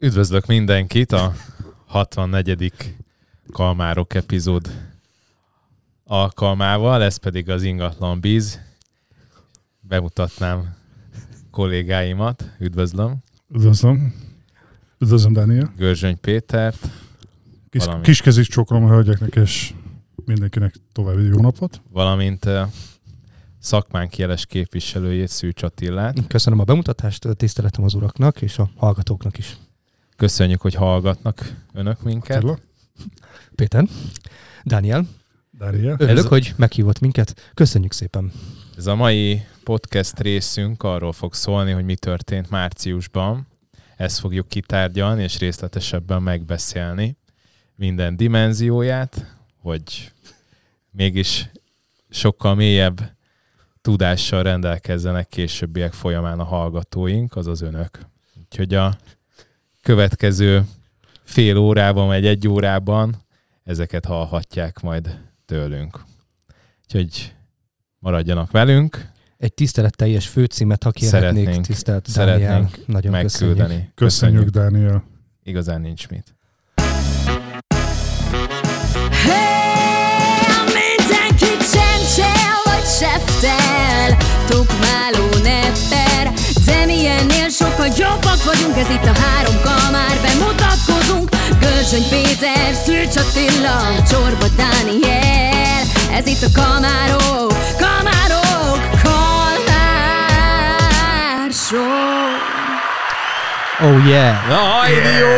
Üdvözlök mindenkit a 64. Kalmárok epizód alkalmával, ez pedig az ingatlan bíz. Bemutatnám kollégáimat, üdvözlöm. Üdvözlöm. Üdvözlöm, Dániel. Görzsöny Pétert, Kis, Valami. kiskezis csókolom a hölgyeknek, és mindenkinek további jó napot. valamint szakmánk jeles képviselőjét, Szűcs Attillát. Köszönöm a bemutatást, tiszteletem az uraknak és a hallgatóknak is. Köszönjük, hogy hallgatnak önök minket. Attila, Péter, Dániel, Dániel. örülök, Ez- hogy meghívott minket. Köszönjük szépen. Ez a mai podcast részünk arról fog szólni, hogy mi történt márciusban. Ezt fogjuk kitárgyalni és részletesebben megbeszélni minden dimenzióját, hogy mégis sokkal mélyebb tudással rendelkezzenek későbbiek folyamán a hallgatóink, azaz önök. Úgyhogy a következő fél órában, vagy egy órában ezeket hallhatják majd tőlünk. Úgyhogy maradjanak velünk, Egy tiszteletteljes főcímet, ha kérhetnék, Szeretnénk- tisztelt Dániel. szeretnénk Nagyon köszönjük. megküldeni. Köszönjük, Dániel. Igazán nincs mit. Hey, mindenki csencsel vagy seftel Tukmáló nepper De milyennél sokkal jobbak vagyunk Ez itt a három kamár Bemutatkozunk. Görzsöny Péter, Szűcs Attila Csorba Dániel. Ez itt a kamárok Kamárok Kalmár Show Oh yeah! Na, hajdi jó!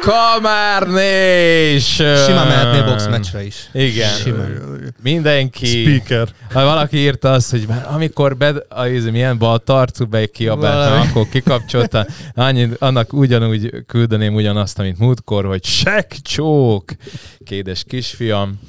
Kamárnés! Simán mehetnél box meccsre is. Igen. Simán. Mindenki. Speaker. Ha valaki írta azt, hogy már amikor be, a, ez milyen bal arcú be kiabáltam, akkor kikapcsolta. Annyi, annak ugyanúgy küldeném ugyanazt, amit múltkor, hogy sek csók, kédes kisfiam,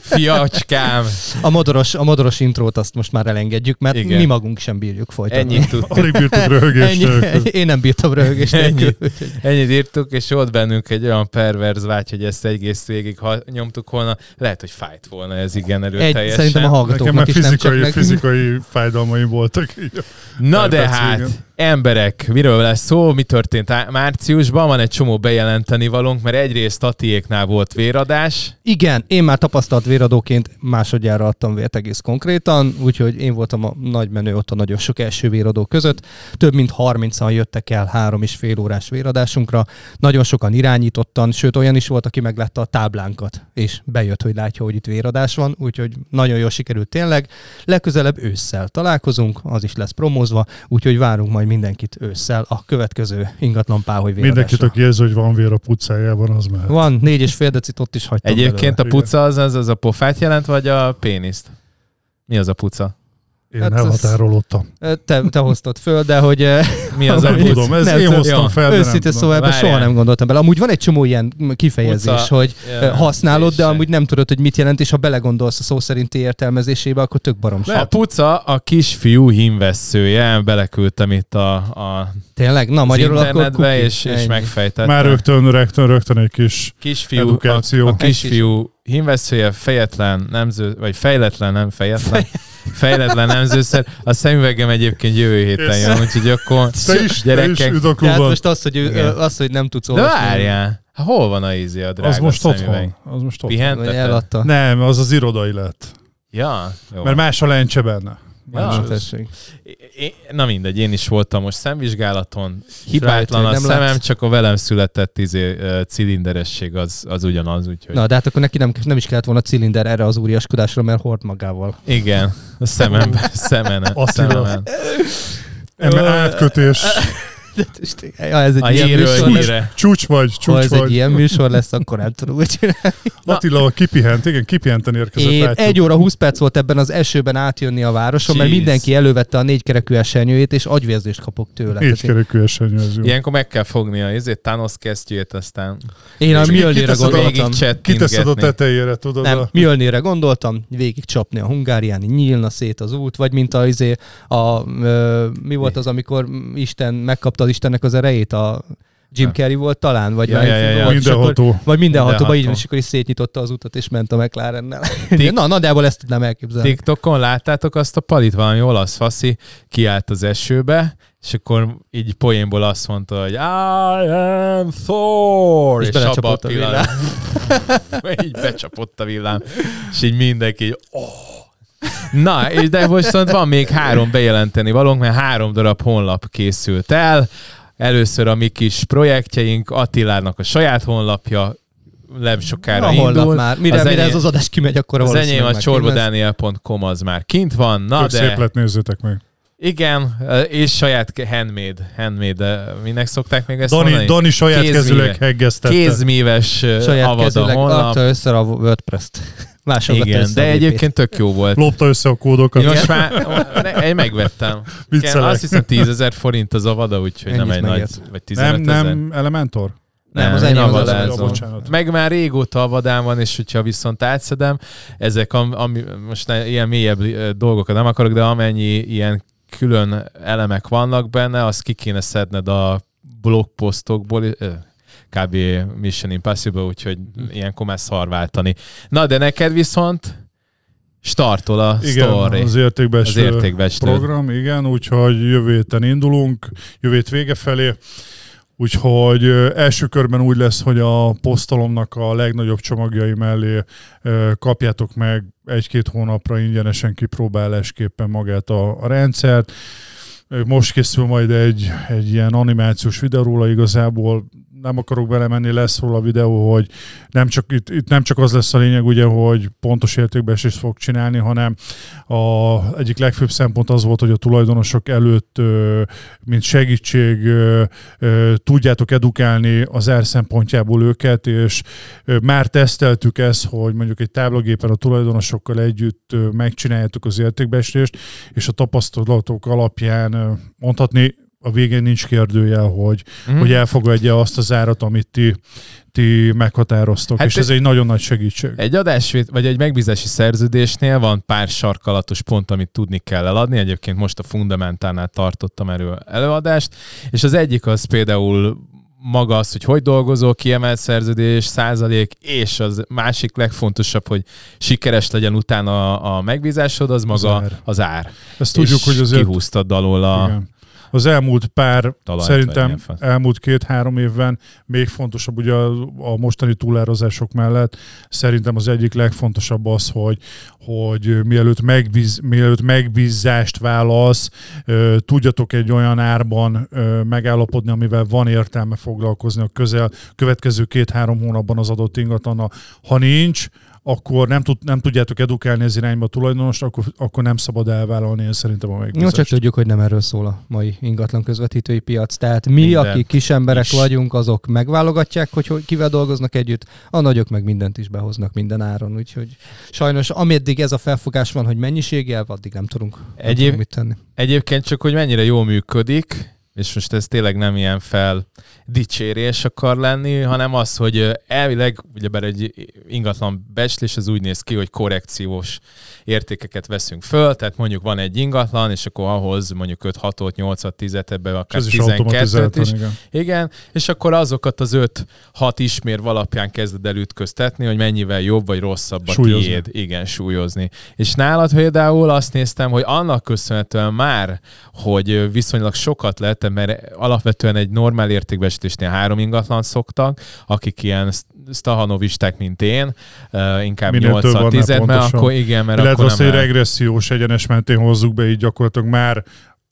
fiacskám, A modoros, a modoros intrót azt most már elengedjük, mert Igen. mi magunk sem bírjuk folytatni. ennyit tudtuk. Alig bírtuk röhögést Ennyi, én nem bírtam röhögést Ennyi. nélkül. Ennyit írtuk, és volt bennünk egy olyan perverz vágy, hogy ezt egész végig ha nyomtuk volna. Lehet, hogy fájt volna ez igen Egy, erőteljesen. szerintem a Nekem hallgatóknak már is nem csak fizikai, nekünk. fizikai fájdalmaim voltak. így. Na de hát, végén. Emberek, miről lesz szó, mi történt márciusban, van egy csomó bejelenteni valónk, mert egyrészt Atiéknál volt véradás, Igen, én már tapasztalt véradóként másodjára adtam vért egész konkrétan, úgyhogy én voltam a nagy menő ott a nagyon sok első véradó között. Több mint 30-an jöttek el három és fél órás véradásunkra. Nagyon sokan irányítottan, sőt olyan is volt, aki meglátta a táblánkat, és bejött, hogy látja, hogy itt véradás van, úgyhogy nagyon jól sikerült tényleg. Legközelebb ősszel találkozunk, az is lesz promózva, úgyhogy várunk majd mindenkit ősszel a következő ingatlan páholy véradásra. Mindenkit, aki érzi, hogy van vér a pucájában, az mehet. Van, négy és fél decit ott is hagytam Egyébként a belőle. puca az, az, az a pofát jelent, vagy a péniszt? Mi az a puca? Én Hát elhatárolódtam. Te, te hoztad föl, de hogy Mi az Nem tudom, ez Nem én hoztam fel, de nem őszinte tudom. szóval ebben soha nem gondoltam bele. Amúgy van egy csomó ilyen kifejezés, Puca. hogy Ja, ö, használod, de amúgy nem tudod, hogy mit jelent, és ha belegondolsz a szó szerinti értelmezésébe, akkor tök baromság. A puca a kisfiú hímvesszője, beleküldtem itt a, a Tényleg? Na, magyarul akkor internetbe, kuki. és, és megfejtettem. Már rögtön, rögtön, rögtön egy kis kisfiú, Edukáció. A, a kisfiú hímveszője fejetlen nemző, vagy fejletlen, nem fejetlen, fejletlen nemzőszer. A szemüvegem egyébként jövő héten jön, úgyhogy akkor Te is, te is gyerekek. üd a Tehát most az, hogy, ő, az, hogy nem tudsz De olvasni. várjál, hát hol van a ízi a drága Az most szemüveg? otthon. Az most otthon. Pihenteted? eladta. Nem, az az irodai lett. Ja, jó. Mert más a lencse benne. Ja. Más Na, mindegy, én is voltam most szemvizsgálaton. Hibátlan rájöttél, a szemem, látsz? csak a velem született izé, cilinderesség az, az ugyanaz, úgyhogy Na, de hát akkor neki nem, nem is kellett volna cilinder erre az úriaskodásra, mert hord magával. igen, a szememben, szemen, Attila. szememen. Eme átkötés. Ja, ez egy A ilyen műsor lesz. hírre. Csúcs vagy, Ha csúcs ez egy vagy. ilyen műsor lesz, akkor nem tudom úgy csinálni. Attila kipihent, igen, kipihenten érkezett. Én látjuk. egy óra 20 perc volt ebben az esőben átjönni a városon, mert Jeez. mindenki elővette a négykerekű esernyőjét, és agyvérzést kapok tőle. Négykerekű esernyő, ez jó. Ilyenkor meg kell fogni a izét, Thanos kesztyűjét, aztán Én a Mjölnire a- gondoltam. végig Kiteszed a tetejére, tudod? Nem, a... Mjölnire gondoltam, végig csapni a hungáriáni, nyílna szét az út, vagy mint a, izé, a ö, mi volt az, amikor Isten megkapta az Istennek az erejét, a Jim Ja. Carrey volt talán, vagy Ja, ja, ja, és akkor- Mindenható. Vagy mindenhatóban így van, Mindenható. és akkor is szétnyitotta az utat, és ment a McLarennel. Tik- Na, nagyjából ezt tudnám elképzelni. TikTokon láttátok azt a palit, valami olasz faszi, kiállt az esőbe, és akkor így poénból azt mondta, hogy I am Thor, És és, abba a a pillanat, így becsapott a villám, és így mindenki oh. Na, és de most viszont van még három bejelenteni valónk, mert három darab honlap készült el. Először a mi kis projektjeink, Attilának a saját honlapja, nem sokára a indul. honlap már. Mire, Az mire enyém- ez az adás kimegy, akkor Az enyém a csorbadaniel.com az már kint van, na Tök szép de lett, nézzétek meg. igen, és saját handmade, handmade, minek szokták még ezt Dani, mondani? Dani saját Kézműve. kezüleg heggeztette. Kézműves ö, Saját avad a kezüleg honlap. össze a WordPress-t. Másolat Igen, de a egyébként tök jó volt. Lopta össze a kódokat. Én most már ne, én megvettem. Igen, azt hiszem 10 ezer forint az avada, úgyhogy nem Ennyit egy nagy, vagy 15 Nem, nem Elementor? Nem, az enyém az. Amazon. Bocsánat. Meg már régóta avadán van, és hogyha viszont átszedem, ezek, am, ami, most ne, ilyen mélyebb dolgokat nem akarok, de amennyi ilyen külön elemek vannak benne, azt ki kéne szedned a blogposztokból, kb. Mission Impossible, úgyhogy ilyenkor már szarváltani. Na, de neked viszont startol a Igen, story. az értékbeslő, Az értékbeslő. program, igen, úgyhogy jövő héten indulunk, jövő hét vége felé, úgyhogy első körben úgy lesz, hogy a posztolomnak a legnagyobb csomagjai mellé kapjátok meg egy-két hónapra ingyenesen kipróbálásképpen magát a, a rendszert. Most készül majd egy, egy ilyen animációs videó róla igazából, nem akarok belemenni, lesz róla videó, hogy nem csak, itt, itt nem csak az lesz a lényeg, ugye, hogy pontos értékbeesést fog csinálni, hanem a egyik legfőbb szempont az volt, hogy a tulajdonosok előtt, mint segítség tudjátok edukálni az ár szempontjából őket, és már teszteltük ezt, hogy mondjuk egy táblagépen a tulajdonosokkal együtt megcsináljátok az értékbeesést, és a tapasztalatok alapján mondhatni, a végén nincs kérdőjel, hogy, Mhm. hogy elfogadja azt az árat, amit ti, ti meghatároztok, Hát és ez egy nagyon nagy segítség. Egy adásvét, vagy egy megbízási szerződésnél van pár sarkalatos pont, amit tudni kell eladni. Egyébként most a Fundamentálnál tartottam erről előadást, és az egyik az például maga az, hogy hogy dolgozol, kiemelt szerződés, százalék, és az másik legfontosabb, hogy sikeres legyen utána a, a megbízásod, az maga Az az ár. Az ár. Ezt tudjuk, és hogy azért kihúztad alól a... Igen. Az elmúlt pár, Talajt, szerintem elmúlt két-három évben még fontosabb ugye a, a mostani túlározások mellett, szerintem az egyik legfontosabb az, hogy, hogy mielőtt, megbíz, mielőtt megbízást válasz, tudjatok egy olyan árban megállapodni, amivel van értelme foglalkozni a közel, következő két-három hónapban az adott ingatlannal. Ha nincs, akkor nem, tud, nem tudjátok edukálni ez irányba a tulajdonost, akkor, akkor nem szabad elvállalni én szerintem a Jó, megbízást. csak tudjuk, hogy nem erről szól a mai ingatlan közvetítői piac. Tehát mi, Minden. akik kis emberek Is. vagyunk, azok megválogatják, hogy kivel dolgoznak együtt, a nagyok meg mindent is behoznak minden áron. Úgyhogy sajnos, ameddig ez a felfogás van, hogy mennyiséggel, addig nem tudunk, nem Egyéb- tudunk mit tenni. Egyébként csak, hogy mennyire jól működik, és most ez tényleg nem ilyen fel dicsérés akar lenni, hanem az, hogy elvileg ugyebár egy ingatlan becslés az úgy néz ki, hogy korrekciós értékeket veszünk föl, tehát mondjuk van egy ingatlan, és akkor ahhoz mondjuk 5, 6, 8, 10, ebbe akár ez is 12 automatizáltan, is. igen. Igen, és akkor azokat az 5-6 ismérv alapján kezded el ütköztetni, hogy mennyivel jobb vagy rosszabb a Súlyozni. tiéd. Igen, súlyozni. És nálad például azt néztem, hogy annak köszönhetően már, hogy viszonylag sokat lett, mert alapvetően egy normál értékbesítésnél három ingatlan szoktak, akik ilyen stahanovisták, mint én, eh, inkább Minél több 8 annál 10 mert pontosan. akkor igen, mert Illetve akkor egy nem lehet. regressziós egyenes mentén hozzuk be, így gyakorlatilag már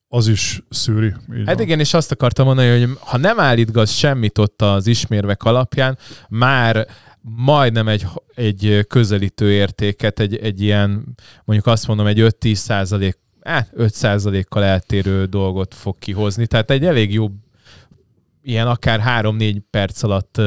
az is szűri. Így Hát van. igen, és azt akartam mondani, hogy ha nem állítgatsz semmit ott az ismérvek alapján, már majdnem egy, egy közelítő értéket, egy, egy ilyen, mondjuk azt mondom, egy 5-10 százalék, hát 5 százalékkal eltérő dolgot fog kihozni. Tehát egy elég jó ilyen akár 3-4 perc alatt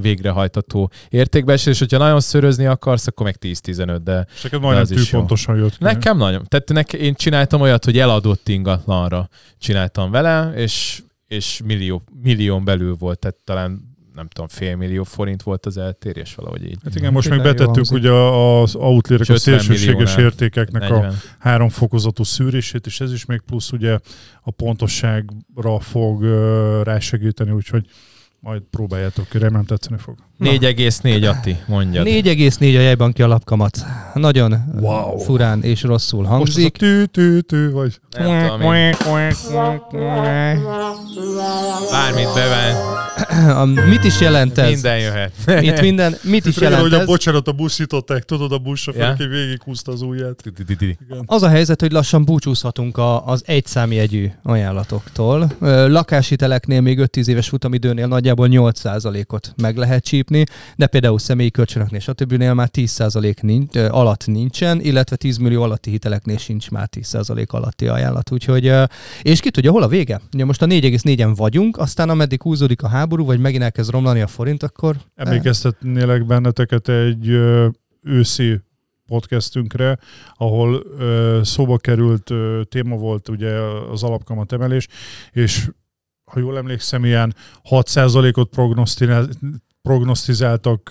végrehajtató értékbeesés, és hogyha nagyon szörözni akarsz, akkor meg 10-15, de És neked majdnem jó. tűpontosan jött ki. Nekem nagyon. Tehát nek, én csináltam olyat, hogy eladott ingatlanra csináltam vele, és, és millió, millión belül volt, tehát talán nem tudom, fél millió forint volt az eltérés valahogy így. Hát igen, most jó betettük ugye az outlérek, a És 50 szélsőséges értékeknek a 40. három fokozatú szűrését, és ez is még plusz ugye a pontosságra fog rásegíteni, úgyhogy majd próbáljátok ki, remélem tetszeni fog. 4,4 Atti, mondjad. 4,4 a jegybanki alapkamat. Nagyon Wow. furán és rosszul Most az a hangzik. tű, tű, tű, vagy... Bármit beven, A- Mit is jelent ez? minden jöhet. Itt minden, mit is jelent hogy a ez? bocsánat, a buszították, tudod, a buszsofőr, aki végighúzta az ujját. Az a helyzet, hogy lassan búcsúzhatunk a, az egyszámjegyű ajánlatoktól. Lakáshiteleknél még 5-10 éves futamidőnél nagyjából 8%-ot meg lehet csípni, de például személyi kölcsönöknél stb. már 10% nincs, alatt nincsen, illetve 10 millió alatti hiteleknél sincs már 10% alatti ajánlat. Úgyhogy, és ki tudja, hol a vége? Ugye most a 4,4-en vagyunk, aztán ameddig húzódik a háború, vagy megint elkezd romlani a forint, akkor Emlékeztetnélek benneteket egy őszi podcastünkre, ahol ö, szóba került ö, téma volt ugye az alapkamat emelés, és ha jól emlékszem, ilyen 6%-ot prognosztinál- prognosztizáltak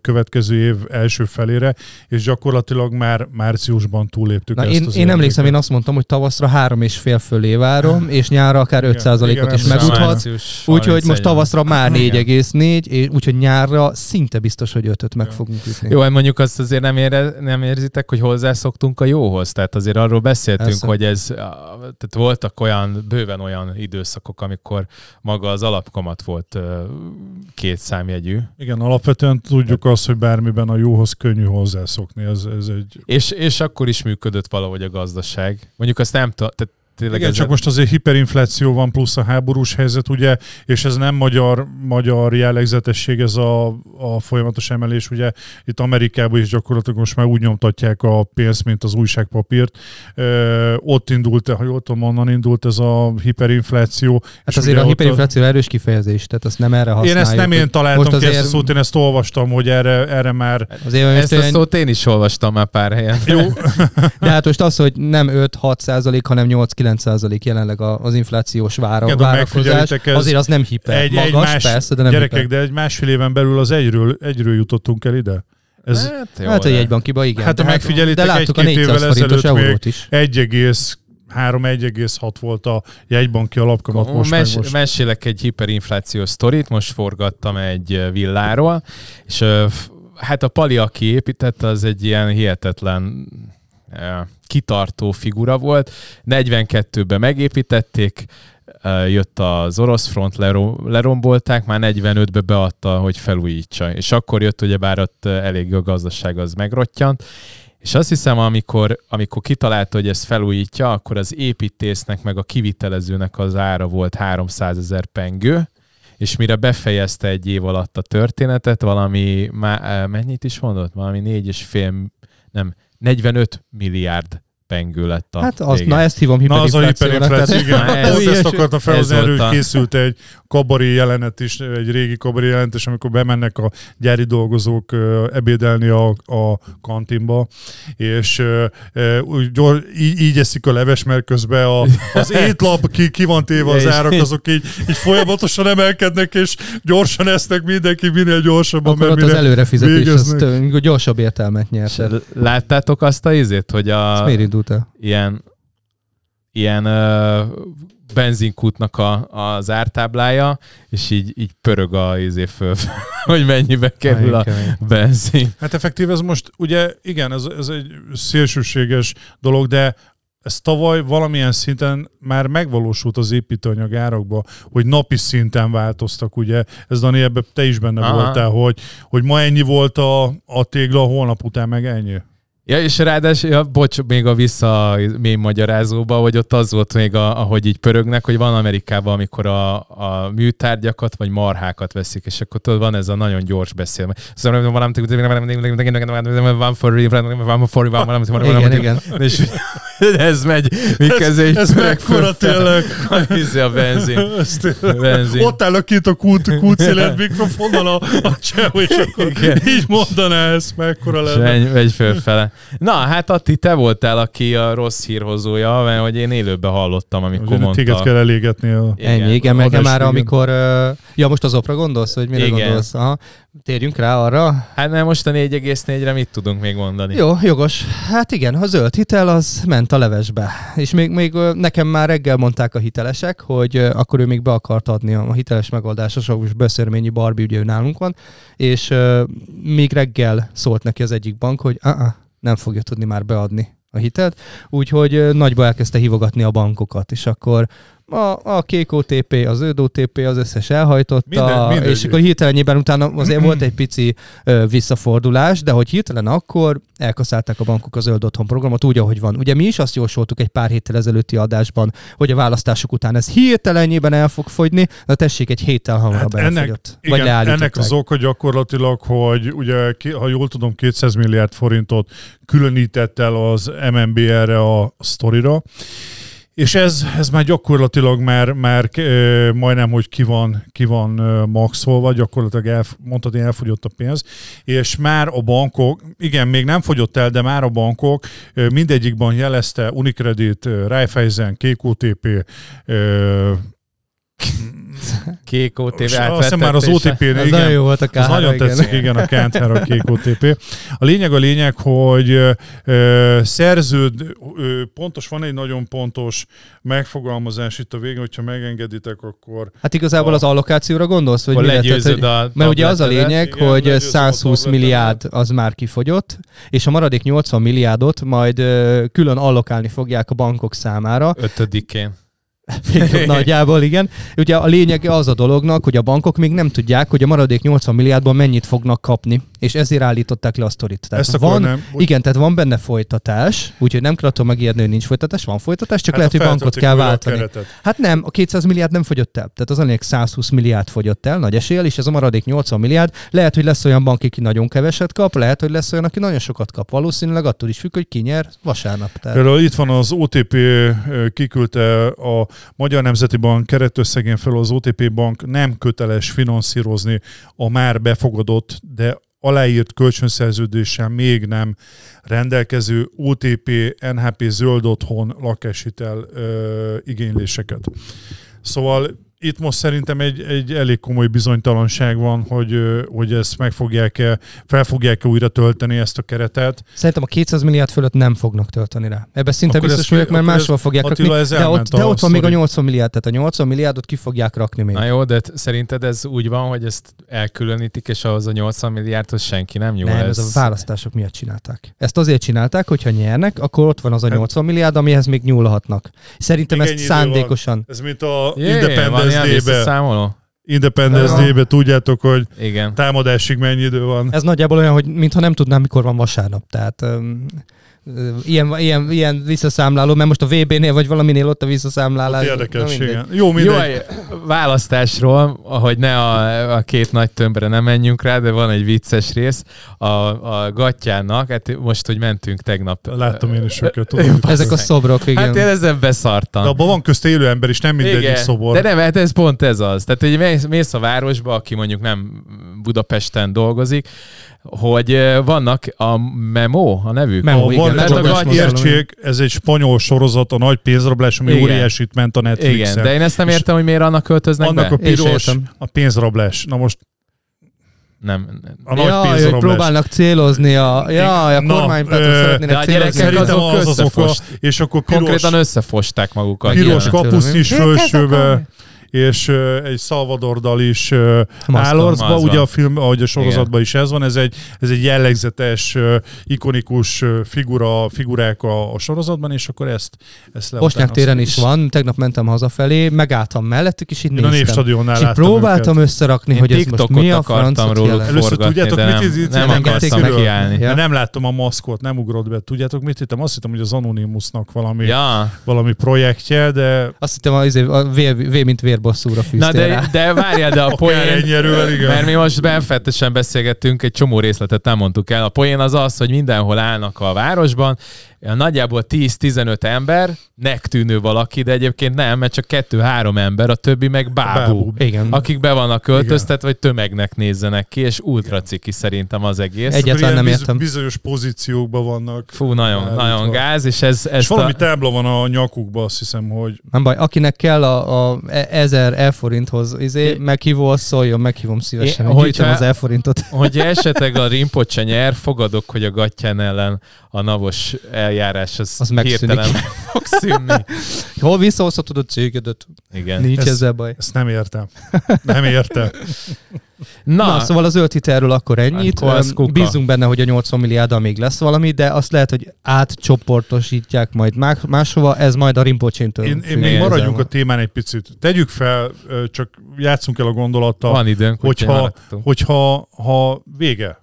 következő év első felére, és gyakorlatilag már márciusban túléptük Na, ezt én, az én emlékszem, én azt mondtam, hogy tavaszra három és fél fölé várom, és nyárra akár Igen, 5%-ot igen, is meguthat. Úgyhogy most tavaszra már Igen. 4,4, és úgyhogy nyárra szinte biztos, hogy 5-öt meg fogunk ütni. Jó, hát mondjuk azt azért nem, ére, nem érzitek, hogy hozzászoktunk a jóhoz. Tehát azért arról beszéltünk, Persze. hogy ez, tehát voltak olyan, bőven olyan időszakok, amikor maga az alapkamat volt két számjegyű. Igen, alapvetően tudjuk azt, hogy bármiben a jóhoz könnyű hozzászokni. Ez, ez egy És, és akkor is működött valahogy a gazdaság. Mondjuk azt nem tudom, tehát tényleg Igen, ez csak most azért hiperinfláció van, plusz a háborús helyzet, ugye, és ez nem magyar, magyar jellegzetesség, ez a, a folyamatos emelés, ugye itt Amerikában is gyakorlatilag most már úgy nyomtatják a pénzt, mint az újságpapírt. Ö, ott indult, ha jól tudom, onnan indult ez a hiperinfláció. Hát és azért a hiperinfláció erős kifejezés, tehát azt nem erre Én használjuk. ezt nem én találtam most ki ezt a azért- szót, én ezt olvastam, hogy erre, erre már Azért Ezt most a olyan, szót én is olvastam már pár helyen. jó, de hát most az, hogy nem 5-6 százalék, hanem 8-9 százalék jelenleg a- az inflációs vára, Igen, várakozás, azért az nem hiper. egy, Magas, egy más, persze, de nem gyerekek, hiper. de egy másfél éven belül az egyről, egyről jutottunk el ide. Ez, Hát, jó, Hát a de- jegybankiba igen. Hát, ha de megfigyelitek, de láttuk a egy-két évvel 400 forintos ezelőtt még eurót is. 1,3-1,6 volt a jegybanki alapkamat, most Mes- most. Mesélek egy hiperinflációs sztorit, most forgattam egy villáról, és hát a Pali, aki építette, az egy ilyen hihetetlen kitartó figura volt. 42-ben megépítették, jött az orosz front, lero- lerombolták, már 45-be beadta, hogy felújítsa. És akkor jött, ugye bár ott elég a gazdaság az megrottyant, és azt hiszem, amikor, amikor kitalálta, hogy ezt felújítja, akkor az építésznek meg a kivitelezőnek az ára volt 300 ezer pengő, és mire befejezte egy év alatt a történetet, valami, má, mennyit is mondott? Valami négy és fél, nem, 45 milliárd pengő lett a Hát az, na ezt hívom Na, az a hiperinfláció, igen. Na, ez- ezt akartam felhozni, ez erről készült egy kabari jelenet is, egy régi kabari jelentés, amikor bemennek a gyári dolgozók ebédelni a, a kantinba, és úgy gyor, így, így eszik a leves, mert közben a, az étlap ki, ki van téve az árak, azok így, így folyamatosan emelkednek, és gyorsan esznek mindenki minél gyorsabban, Akkor mert ott az előrefizetés, az gyorsabb értelmet nyert. Láttátok azt a izét, hogy Ez a, miért indult el? ilyen, ilyen uh, benzinkútnak a, az ártáblája, és így, így pörög a izé föl, hogy mennyibe kerül a benzin. Hát effektív ez most, ugye igen, ez, ez egy szélsőséges dolog, de ez tavaly valamilyen szinten már megvalósult az építőanyag árakba, hogy napi szinten változtak, ugye? Ez Dani, ebbe te is benne Aha. voltál, hogy, hogy ma ennyi volt a, a tégla, holnap után meg ennyi. Ja, és ráadásul, ja, bocs, még a vissza mély magyarázóba, hogy ott az volt még, a, ahogy így pörögnek, hogy van Amerikában, amikor a, a műtárgyakat vagy marhákat veszik, és akkor tudod, van ez a nagyon gyors beszélme. Szóval van for van for igen. És ez megy, miközben így ez mekkora tényleg. A izé benzin. Benzin. Ott állok kint a kút, kútszélet mikrofonnal a, a cseh, és akkor így mondaná ezt, mekkora lenne. megy fölfele. Na, hát Atti, te voltál, aki a rossz hírhozója, mert hogy én élőben hallottam, amikor Ugye mondta. Téged kell elégetni. A... Igen. Ennyi, igen, meg már amikor... Ja, most az opra gondolsz, hogy mire Igen. gondolsz? Aha. Térjünk rá arra. Hát nem most a 4,4-re mit tudunk még mondani? Jó, jogos. Hát igen, a zöld hitel az ment a levesbe. És még, még nekem már reggel mondták a hitelesek, hogy akkor ő még be akart adni a hiteles megoldásos beszörményi Barbie, ugye ő nálunk van, és még reggel szólt neki az egyik bank, hogy uh-uh, nem fogja tudni már beadni a hitelt, úgyhogy nagyba elkezdte hívogatni a bankokat, és akkor a, a kék OTP, az zöld OTP, az összes elhajtotta, Minden- mindegyik. és akkor hirtelenjében utána azért volt egy pici ö, visszafordulás, de hogy hirtelen akkor elkaszálták a bankok a zöld otthon programot úgy, ahogy van. Ugye mi is azt jósoltuk egy pár héttel ezelőtti adásban, hogy a választások után ez hirtelenjében el fog fogyni, de tessék, egy héttel hamarabb Hát ennek, igen, leállították. ennek az oka gyakorlatilag, hogy ugye, ha jól tudom, 200 milliárd forintot különített el az MNB erre a sztorira, és ez, ez már gyakorlatilag már, már majdnem, hogy ki van, ki van maxolva, gyakorlatilag el, mondtad, hogy elfogyott a pénz, és már a bankok, igen, még nem fogyott el, de már a bankok ö, mindegyikban jelezte Unicredit, Raiffeisen, ö, Kék és azt hiszem már az Ez igen, nagyon jó volt a az kára, nagyon igen. tetszik, igen, a Kenther, a kék OTP. A lényeg a lényeg, hogy ö, szerződ, ö, pontos, van egy nagyon pontos megfogalmazás itt a végén, hogyha megengeditek, akkor Hát igazából A- az allokációra gondolsz, hogy? Tehát, legyőzöd hogy- a Mert ugye az a lényeg, Igen, hogy legyőzöm a 120 tabletemet. milliárd az már kifogyott, és a maradék 80 milliárdot majd ö, külön allokálni fogják a bankok számára. Ötödikén. Nagyjából igen. Ugye a lényeg az a dolognak, hogy a bankok még nem tudják, hogy a maradék 80 milliárdban mennyit fognak kapni, és ezért állították le a sztorit. Tehát ezt van, nem... igen, tehát van benne folytatás, úgyhogy nem kell attól megijedni, hogy nincs folytatás, van folytatás, csak Hát lehet, hogy bankot kell váltani. Hát nem, a 200 milliárd nem fogyott el. Tehát az a lényeg 120 milliárd fogyott el, nagy eséllyel, és ez a maradék 80 milliárd. Lehet, hogy lesz olyan bank, aki nagyon keveset kap, lehet, hogy lesz olyan, aki nagyon sokat kap. Valószínűleg attól is függ, hogy ki nyer vasárnap. Tehát Például itt van az OTP, ö, kiküldte a Magyar Nemzeti Bank keretösszegén fel az OTP Bank nem köteles finanszírozni a már befogadott, de aláírt kölcsönszerződéssel még nem rendelkező OTP, NHP zöld otthon lakáshitel ö, igényléseket. Szóval itt most szerintem egy, egy elég komoly bizonytalanság van, hogy, hogy ezt meg fogják-e, fel fogják-e újra tölteni ezt a keretet. Szerintem a 200 milliárd fölött nem fognak tölteni rá. Ebben szinte Akkor biztos ez- vagyok, mert ez- máshol fogják Attila, rakni. ez De ott, de ott van még a sztori. 80 milliárd, tehát a 80 milliárdot ki fogják rakni még. Na jó, de szerinted ez úgy van, hogy ezt elkülönítik, és ahhoz a 80 milliárdhoz senki nem nyúl? nem, ez a választások miatt csinálták. Ezt azért csinálták, hogyha nyernek, akkor ott van az a 80 milliárd, amihez még nyúlhatnak. Szerintem Még ezt szándékosan. Ez mint a Jé, van Independence ilyen Day-be. visszaszámoló? Independence. Day-be tudjátok, hogy Igen. támadásig mennyi idő van. Ez nagyjából olyan, hogy mintha nem tudnám, mikor van vasárnap. Tehát um, ilyen, ilyen, ilyen visszaszámláló, mert most a VB-nél vagy valaminél ott a visszaszámlálás. Ott érdekes, igen. Jó, Jó, mindegy. választásról, ahogy ne a, a két nagy tömbre nem menjünk rá, de van egy vicces rész. A, a gatyának, hát most, hogy mentünk tegnap. Láttam én is őket, tudom. Ezek a szobrok, igen. Hát én ezen beszartam. De abban van közt élő ember is, nem mindegyik Igen, szobor. De nem, hát ez pont ez az. Tehát, hogy mész, mész a városba, aki mondjuk nem Budapesten dolgozik, hogy vannak a Memo, a nevük. Memo, Ha igen, van, a értsék, ez egy spanyol sorozat, a nagy pénzrablás, ami Igen. óriásit ment a Netflixen. Igen, de én ezt nem értem, hogy miért annak költöznek Annak be. a piros, a pénzrablás. Na most Nem. a nagy ja, hogy próbálnak célozni a, ja, a kormánypártot szeretnének de a célozni. gyerekek azok az az oka, és akkor piros, Konkrétan összefosták magukat. piros Igen. kapuszt is a- és egy Salvador Dal is Az ugye a film, ahogy a sorozatban is ez van, ez egy, ez egy jellegzetes, ikonikus figura, figurák a, a sorozatban, és akkor ezt, ezt le Bosnyák téren is van, tegnap mentem hazafelé, megálltam mellettük, és így Én a néztem. Névstadionnál És próbáltam őket. összerakni, Én hogy ez most mi a akartam francot róluk jelent. Először tudjátok, mit nem, íz- nem akartam. Ja. Ja. Nem láttam a maszkot, nem ugrott be. Tudjátok, mit hittem? Azt hittem, hogy az Anonymousnak valami, Ja, valami projektje, de Azt hittem, az, izé- a vér, vér, mint vérbosszúra fűztél na de, rá. de várjál, de a poén, ennyi erővel, igen. mert mi most benfettesen beszélgettünk, egy csomó részletet nem mondtuk el. A poén az az, hogy mindenhol állnak a városban, nagyjából 10-15 ember, tűnő valaki, de egyébként nem, mert csak kettő-három ember, a többi meg bábú. Bábú. Igen. Akik be vannak költöztet, vagy tömegnek nézzenek ki, és ultra ciki szerintem az egész. Egy- Egyáltalán Akkor nem értem. Bizonyos pozíciókban vannak. Fú, nagyon, Állítva. nagyon gáz, és ez... És ezt valami a, tábla van a nyakukban, azt hiszem, hogy Nem baj, akinek kell a, a e- ezer elforinthoz, izé, É- meghívó, az szóljon, meghívom szívesen, É, hogy az elforintot. Hogyha esetleg a Rinpoche nyer, fogadok, hogy a Gattyán ellen a navos eljárás az, Az hirtelen fog szűnni. Hol visszahozhatod a cégedet? Igen. Nincs Ez- ezzel baj. ezt nem értem. Nem értem. Na, Na, szóval az zöld hitelről akkor ennyit. Akkor. Bízunk benne, hogy a 80 milliárddal még lesz valami, de azt lehet, hogy átcsoportosítják majd má- máshova, ez majd a Rinpoche-től. Én, én még maradjunk a témán egy picit. Tegyük fel, csak játszunk el a gondolattal, van időnk, hogyha, hogyha ha vége,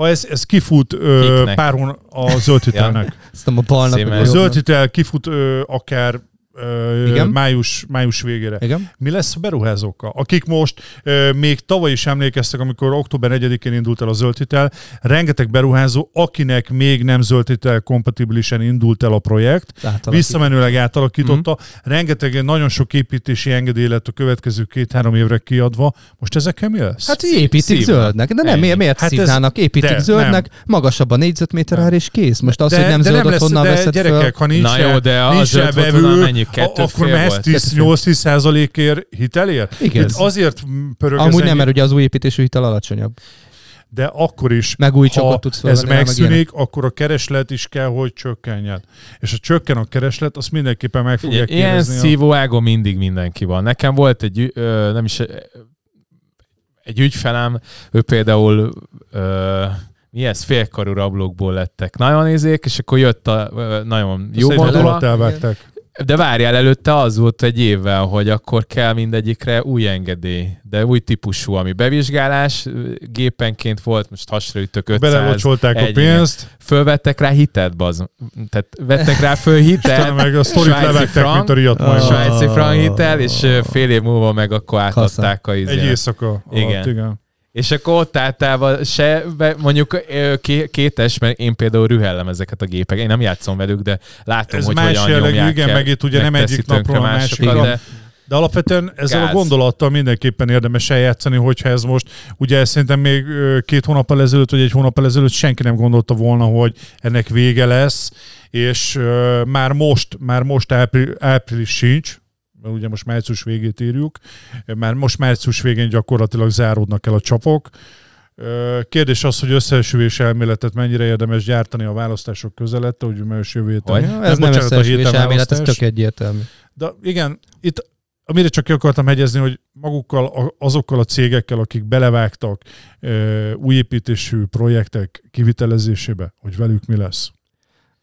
ha ez, ez kifut ö, Kiknek? pár hónap a zöld hitelnek, Ezt a balnak, a a zöld jobbnak. hitel kifut ö, akár ö, Igen. május, május végére. Igen? Mi lesz a beruházókkal? Akik most ö, még tavaly is emlékeztek, amikor október 1-én indult el a zöld hitel, rengeteg beruházó, akinek még nem zöld hitel kompatibilisen indult el a projekt, Átalakít. visszamenőleg átalakította, Mhm. rengeteg, nagyon sok építési engedély lett a következő két-három évre kiadva. Most ezekkel mi lesz? Hát építik szívnak. zöldnek. De nem, Ennyi. miért, Hát ez- szívnának? Építik de, zöldnek, magasabb a négyzetméter ár és kész. Most az, de, hogy nem de nem lesz, honnan de veszed gyerekek, föl. ha nincs Na jó, de a nincs zöld mennyi? Kettőt akkor mehetsz volt? 10-8-10 százalékért hitelért? Igen. Itt azért pörög ez Amúgy nem, mert ugye az új építésű hitel alacsonyabb. de akkor is, Meg új ha tudsz ez rá, meg megszűnik, akkor a kereslet is kell, hogy csökkenjen. És ha csökken a kereslet, azt mindenképpen meg fogják ilyen kérdezni. a- szívóágon mindig mindenki van. Nekem volt egy, ö, nem is, egy ügyfelem, ő például ö, mi ez, félkarú rablókból lettek nagyon izék, és akkor jött a nagyon jó Azt modula, alatt elvágták. De várjál, előtte az volt egy évvel, hogy akkor kell mindegyikre új engedély, de új típusú, ami bevizsgálás, gépenként volt, most hasra ütök 500, Belelocsolták a egy, pénzt, fölvettek rá hitet, baz. Tehát vettek rá föl hitet, meg a sztorit frank, mint a riadt Ah. majmot. svájci frank hitel, és fél év múlva meg akkor átadták a Egy izét. éjszaka Igen. igen. És akkor ott általában se, mondjuk kétes, mert én például rühellem ezeket a gépek. Én nem játszom velük, de látom, Ez hogy más hogyan jellegű, nyomják igen, el, meg itt ugye nem egyik napról a másikra. de De alapvetően ezzel Gáz. a gondolattal mindenképpen érdemes eljátszani, hogyha ez most, ugye szerintem még két hónappal ezelőtt, vagy egy hónappal ezelőtt senki nem gondolta volna, hogy ennek vége lesz, és már most, már most április, április sincs, ugye most március végét írjuk, már most március végén gyakorlatilag záródnak el a csapok. Kérdés az, hogy összeesülés elméletet mennyire érdemes gyártani a választások közelette, hogy május jövő héten. Hogy? Ja, ez nem a összeesülés elmélet, ez választás. tök egyértelmű. De igen, itt amire csak ki akartam hegyezni, hogy magukkal, azokkal a cégekkel, akik belevágtak ö, új építésű projektek kivitelezésébe, hogy velük mi lesz.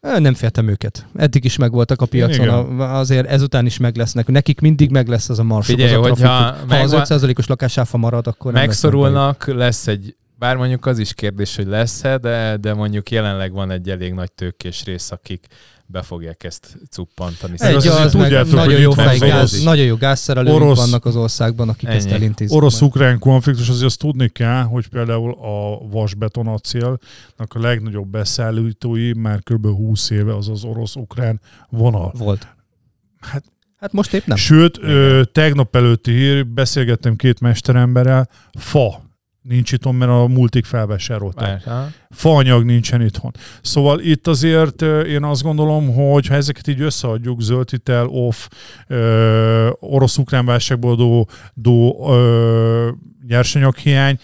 Nem féltem őket. Eddig is megvoltak a piacon, Igen. azért ezután is meg lesznek. Nekik mindig meg lesz az a marsuk, Figyelj, az a trafikuk. Ha az megvan- 5%-os lakásáfa marad, akkor megszorulnak, lesz egy, bár mondjuk az is kérdés, hogy lesz-e, de, de mondjuk jelenleg van egy elég nagy tőkés rész, akik be fogják ezt cuppantani. Egy az, az, meg tudjátok, nagyon jó, fej, az gáz, nagyon jó gázszerelőink orosz- vannak az országban, akik ezt Ennyi. elintézik. Orosz-ukrán konfliktus, azért azt tudni kell, hogy például a vasbeton acélnak a legnagyobb beszállítói már kb. 20 éve az az orosz-ukrán vonal. Volt. Hát- hát most épp nem. Sőt, ö, tegnap előtti hír, beszélgettem két mesteremberrel, fa nincs itthon, mert a multik felvásárolták. Faanyag nincsen itthon. Szóval itt azért én azt gondolom, hogy ha ezeket így összeadjuk, zöld hitel, off, orosz-ukrán válságból adó, adó nyersanyaghiány,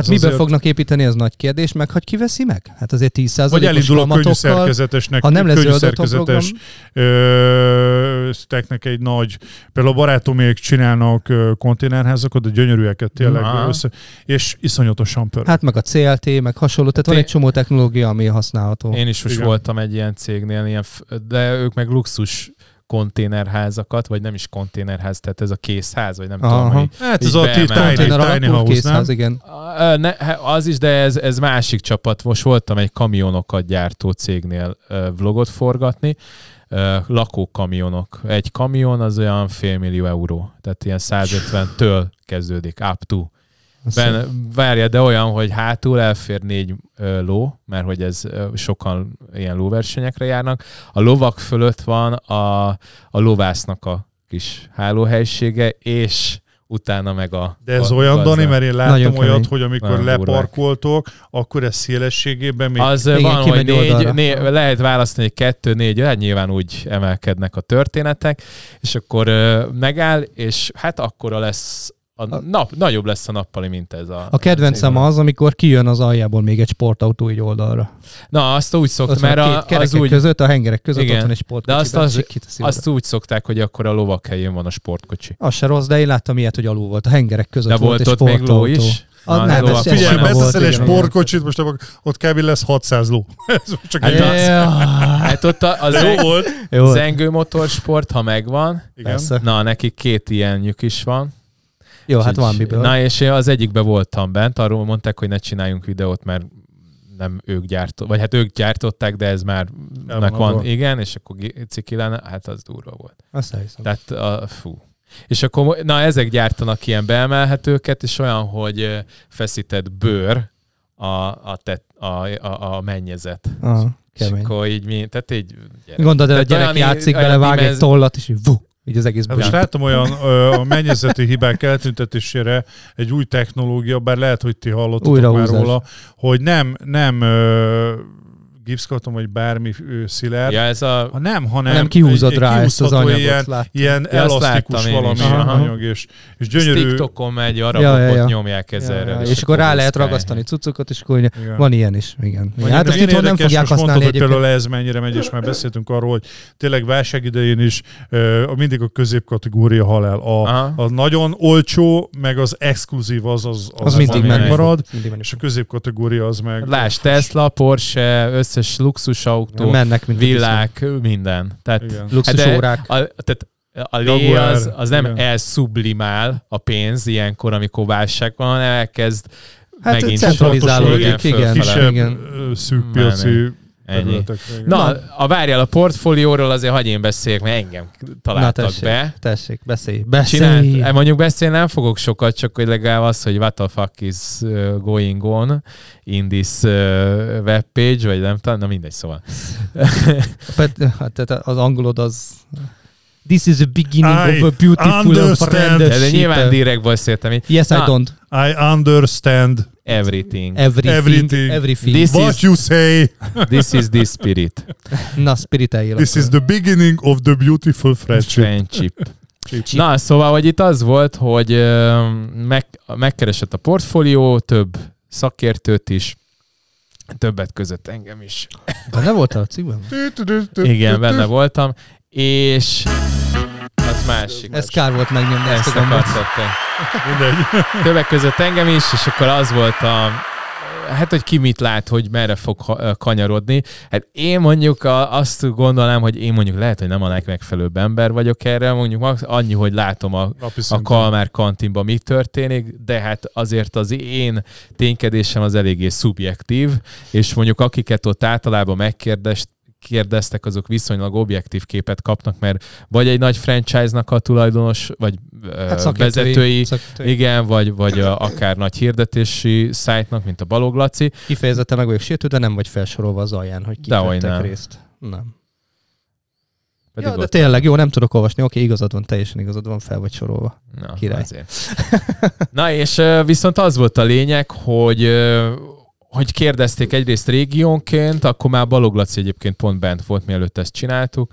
Hát Ez miből azért- fognak építeni, az nagy kérdés, meg hogy ki veszi meg? Hát azért 10%-os vagy elindul a könnyű kamatokkal, szerkezetesnek, ha nem lesz könnyű zöld szerkezetes ö, teknek egy nagy, például a barátomék csinálnak ö, konténerházakat, de gyönyörűeket tényleg Aha. össze, és iszonyatosan pörög. Hát meg a CLT, meg hasonló, tehát van Té- egy csomó technológia, ami használható. Én is most Igen. voltam egy ilyen cégnél, ilyen, de ők meg luxus konténerházakat, vagy nem is konténerház, tehát ez a készház, vagy nem Aha. tudom, hogy hát ez a tiny, Konténer tiny house, nem? készház, igen. Ö, Ne, az is, de ez, ez másik csapat. Most voltam egy kamionokat gyártó cégnél vlogot forgatni. Lakókamionok. Egy kamion az olyan fél millió euró. Tehát ilyen 150-től kezdődik, up to. Ben, várja, de olyan, hogy hátul elfér négy ö, ló, mert hogy ez ö, sokan ilyen lóversenyekre járnak. A lovak fölött van a, a lovásznak a kis hálóhelysége, és utána meg a De ez a olyan, gazda. Dani, mert én láttam Nagyon olyat, kemény. hogy amikor Nagyon leparkoltok, akkor ez szélességében még... Az Igen, van, hogy négy, oldalra. né, lehet választani, hogy kettő, négy, hát nyilván úgy emelkednek a történetek, és akkor ö, megáll, és hát akkora lesz a nap, nagyobb lesz a nappali, mint ez a... A kedvencem az, amikor kijön az aljából még egy sportautó így oldalra. Na, azt úgy szokták, Ott van mert a két a, kerekek az úgy, között, a hengerek között Igen. ott van egy sportkocsi. De azt az- azt úgy szokták, hogy akkor a lovak helyén van a sportkocsi. Az se rossz, de én láttam ilyet, hogy alul volt. A hengerek között De volt, volt egy ott még ló sportautó. is? Az Na, nem, lovak ez- Figyelj, beszeszel egy sportkocsit, most ott kb. lesz 600 ló. Ez csak Hát egy az- igen. Hát ott a, az jó volt. Jó, zengő motorsport, ha megvan, Igen. na, neki két ilyenjük is van. Jó, hát van miből. Na, és én az egyikben voltam bent, arról mondták, hogy ne csináljunk videót, mert nem ők gyártották, vagy hát ők gyártották, de ez már nek van van, igen, és akkor gi- ciki lenne, hát az durva volt. Azt elhiszem. Tehát, a, fú. És akkor, na ezek gyártanak ilyen beemelhetőket, és olyan, hogy feszített bőr a, a, tet, a, a, a mennyezet. Aha, És kemény. akkor így mi, tehát így... gyerek. Gondolod, el, a gyerek olyan- játszik olyan bele, vág egy tollat, és így vu, így az egész Hát most láttam olyan ö, a mennyezeti hibák eltüntetésére egy új technológia, bár lehet, hogy ti hallottatok már róla, hogy nem, nem ö, gipszkarton vagy bármi ö, szilárd, Ja, ez a... ha nem, hanem Nem kihúzod egy- egy rá ezt az anyagot. Ilyen, láttam. ilyen Ja, elasztikus valami Aha. anyag, és, és Gyönyörű... TikTokon megy, arra Ja, ja, ja, nyomják ezerrel. Ja, ja, és akkor rá lehet ragasztani cuccokat, és akkor Igen. van ilyen is. Igen. Vagy hát itthon nem fogják most használni mondtad, hogy például ez mennyire megy, és már beszéltünk arról, hogy tényleg válság idején is mindig a középkategória hal el. A, a nagyon olcsó, meg az exkluzív az, az, az, Az mindig megmarad, és a középkategória az meg... Lásd, Tesla, Porsche, összes luxusautó, Mennek, mint a villák, minden. Tehát, Igen. Luxus de órák. A, tehát a lé az, az nem igen. elszublimál a pénz ilyenkor, amikor válság van, hanem elkezd Hát megint centralizálódik, igen. Kisebb, igen. szűk piaci Ennyi. Na, a várjál a portfólióról azért hagyj én beszéljek, mert engem Na találtak tessék, be. tessék, beszélj. Beszélj. Csinált, eh, mondjuk beszélni nem fogok sokat, csak hogy legalább az, hogy what the fuck is uh, going on in this uh, webpage, vagy nem tudom, na mindegy, szóval. Hát tehát az angolod az... This is the beginning I of a beautiful and understand. De, friendship. de nyilván direktből beszéltem. Yes, I Na, don't. I understand Everything. Everything. Everything. Everything. This what is- you say. This is the spirit. Na, spirit eljél. This is the beginning of the beautiful friendship. Friendship. Na, szóval, hogy itt az volt, hogy meg, megkeresett a portfólió, több szakértőt is, többet között engem is. Benne voltál a cikkben? Igen, benne voltam, és az másik. Ez kár volt megnyomni ezt Ezt a gombot. Mindegy. Többek között engem is, és akkor az volt a hát, hogy ki mit lát, hogy merre fog kanyarodni. Hát én mondjuk a, azt gondolnám, hogy én mondjuk lehet, hogy nem a legmegfelelőbb ember vagyok erre, mondjuk annyi, hogy látom a, a. Kalmár kantinban mi történik, de hát azért az én ténykedésem az eléggé szubjektív, és mondjuk akiket ott általában megkérdeztek, kérdeztek, azok viszonylag objektív képet kapnak, mert vagy egy nagy franchise-nak a tulajdonos, vagy Hát szakértői- vezetői, szakértői. igen, vagy, vagy a, akár nagy hirdetési szájtnak, mint a Balog Laci. Kifejezetten meg vagyok sértő, de nem vagy felsorolva az alján, hogy kik részt. Nem. Pedig Ja, de tényleg, jó, nem tudok olvasni. Oké, igazad van, teljesen igazad van, fel vagy sorolva. Na, Király. Azért. Na és viszont az volt a lényeg, hogy hogy kérdezték egyrészt régiónként, akkor már Balog Laci egyébként pont bent volt, mielőtt ezt csináltuk.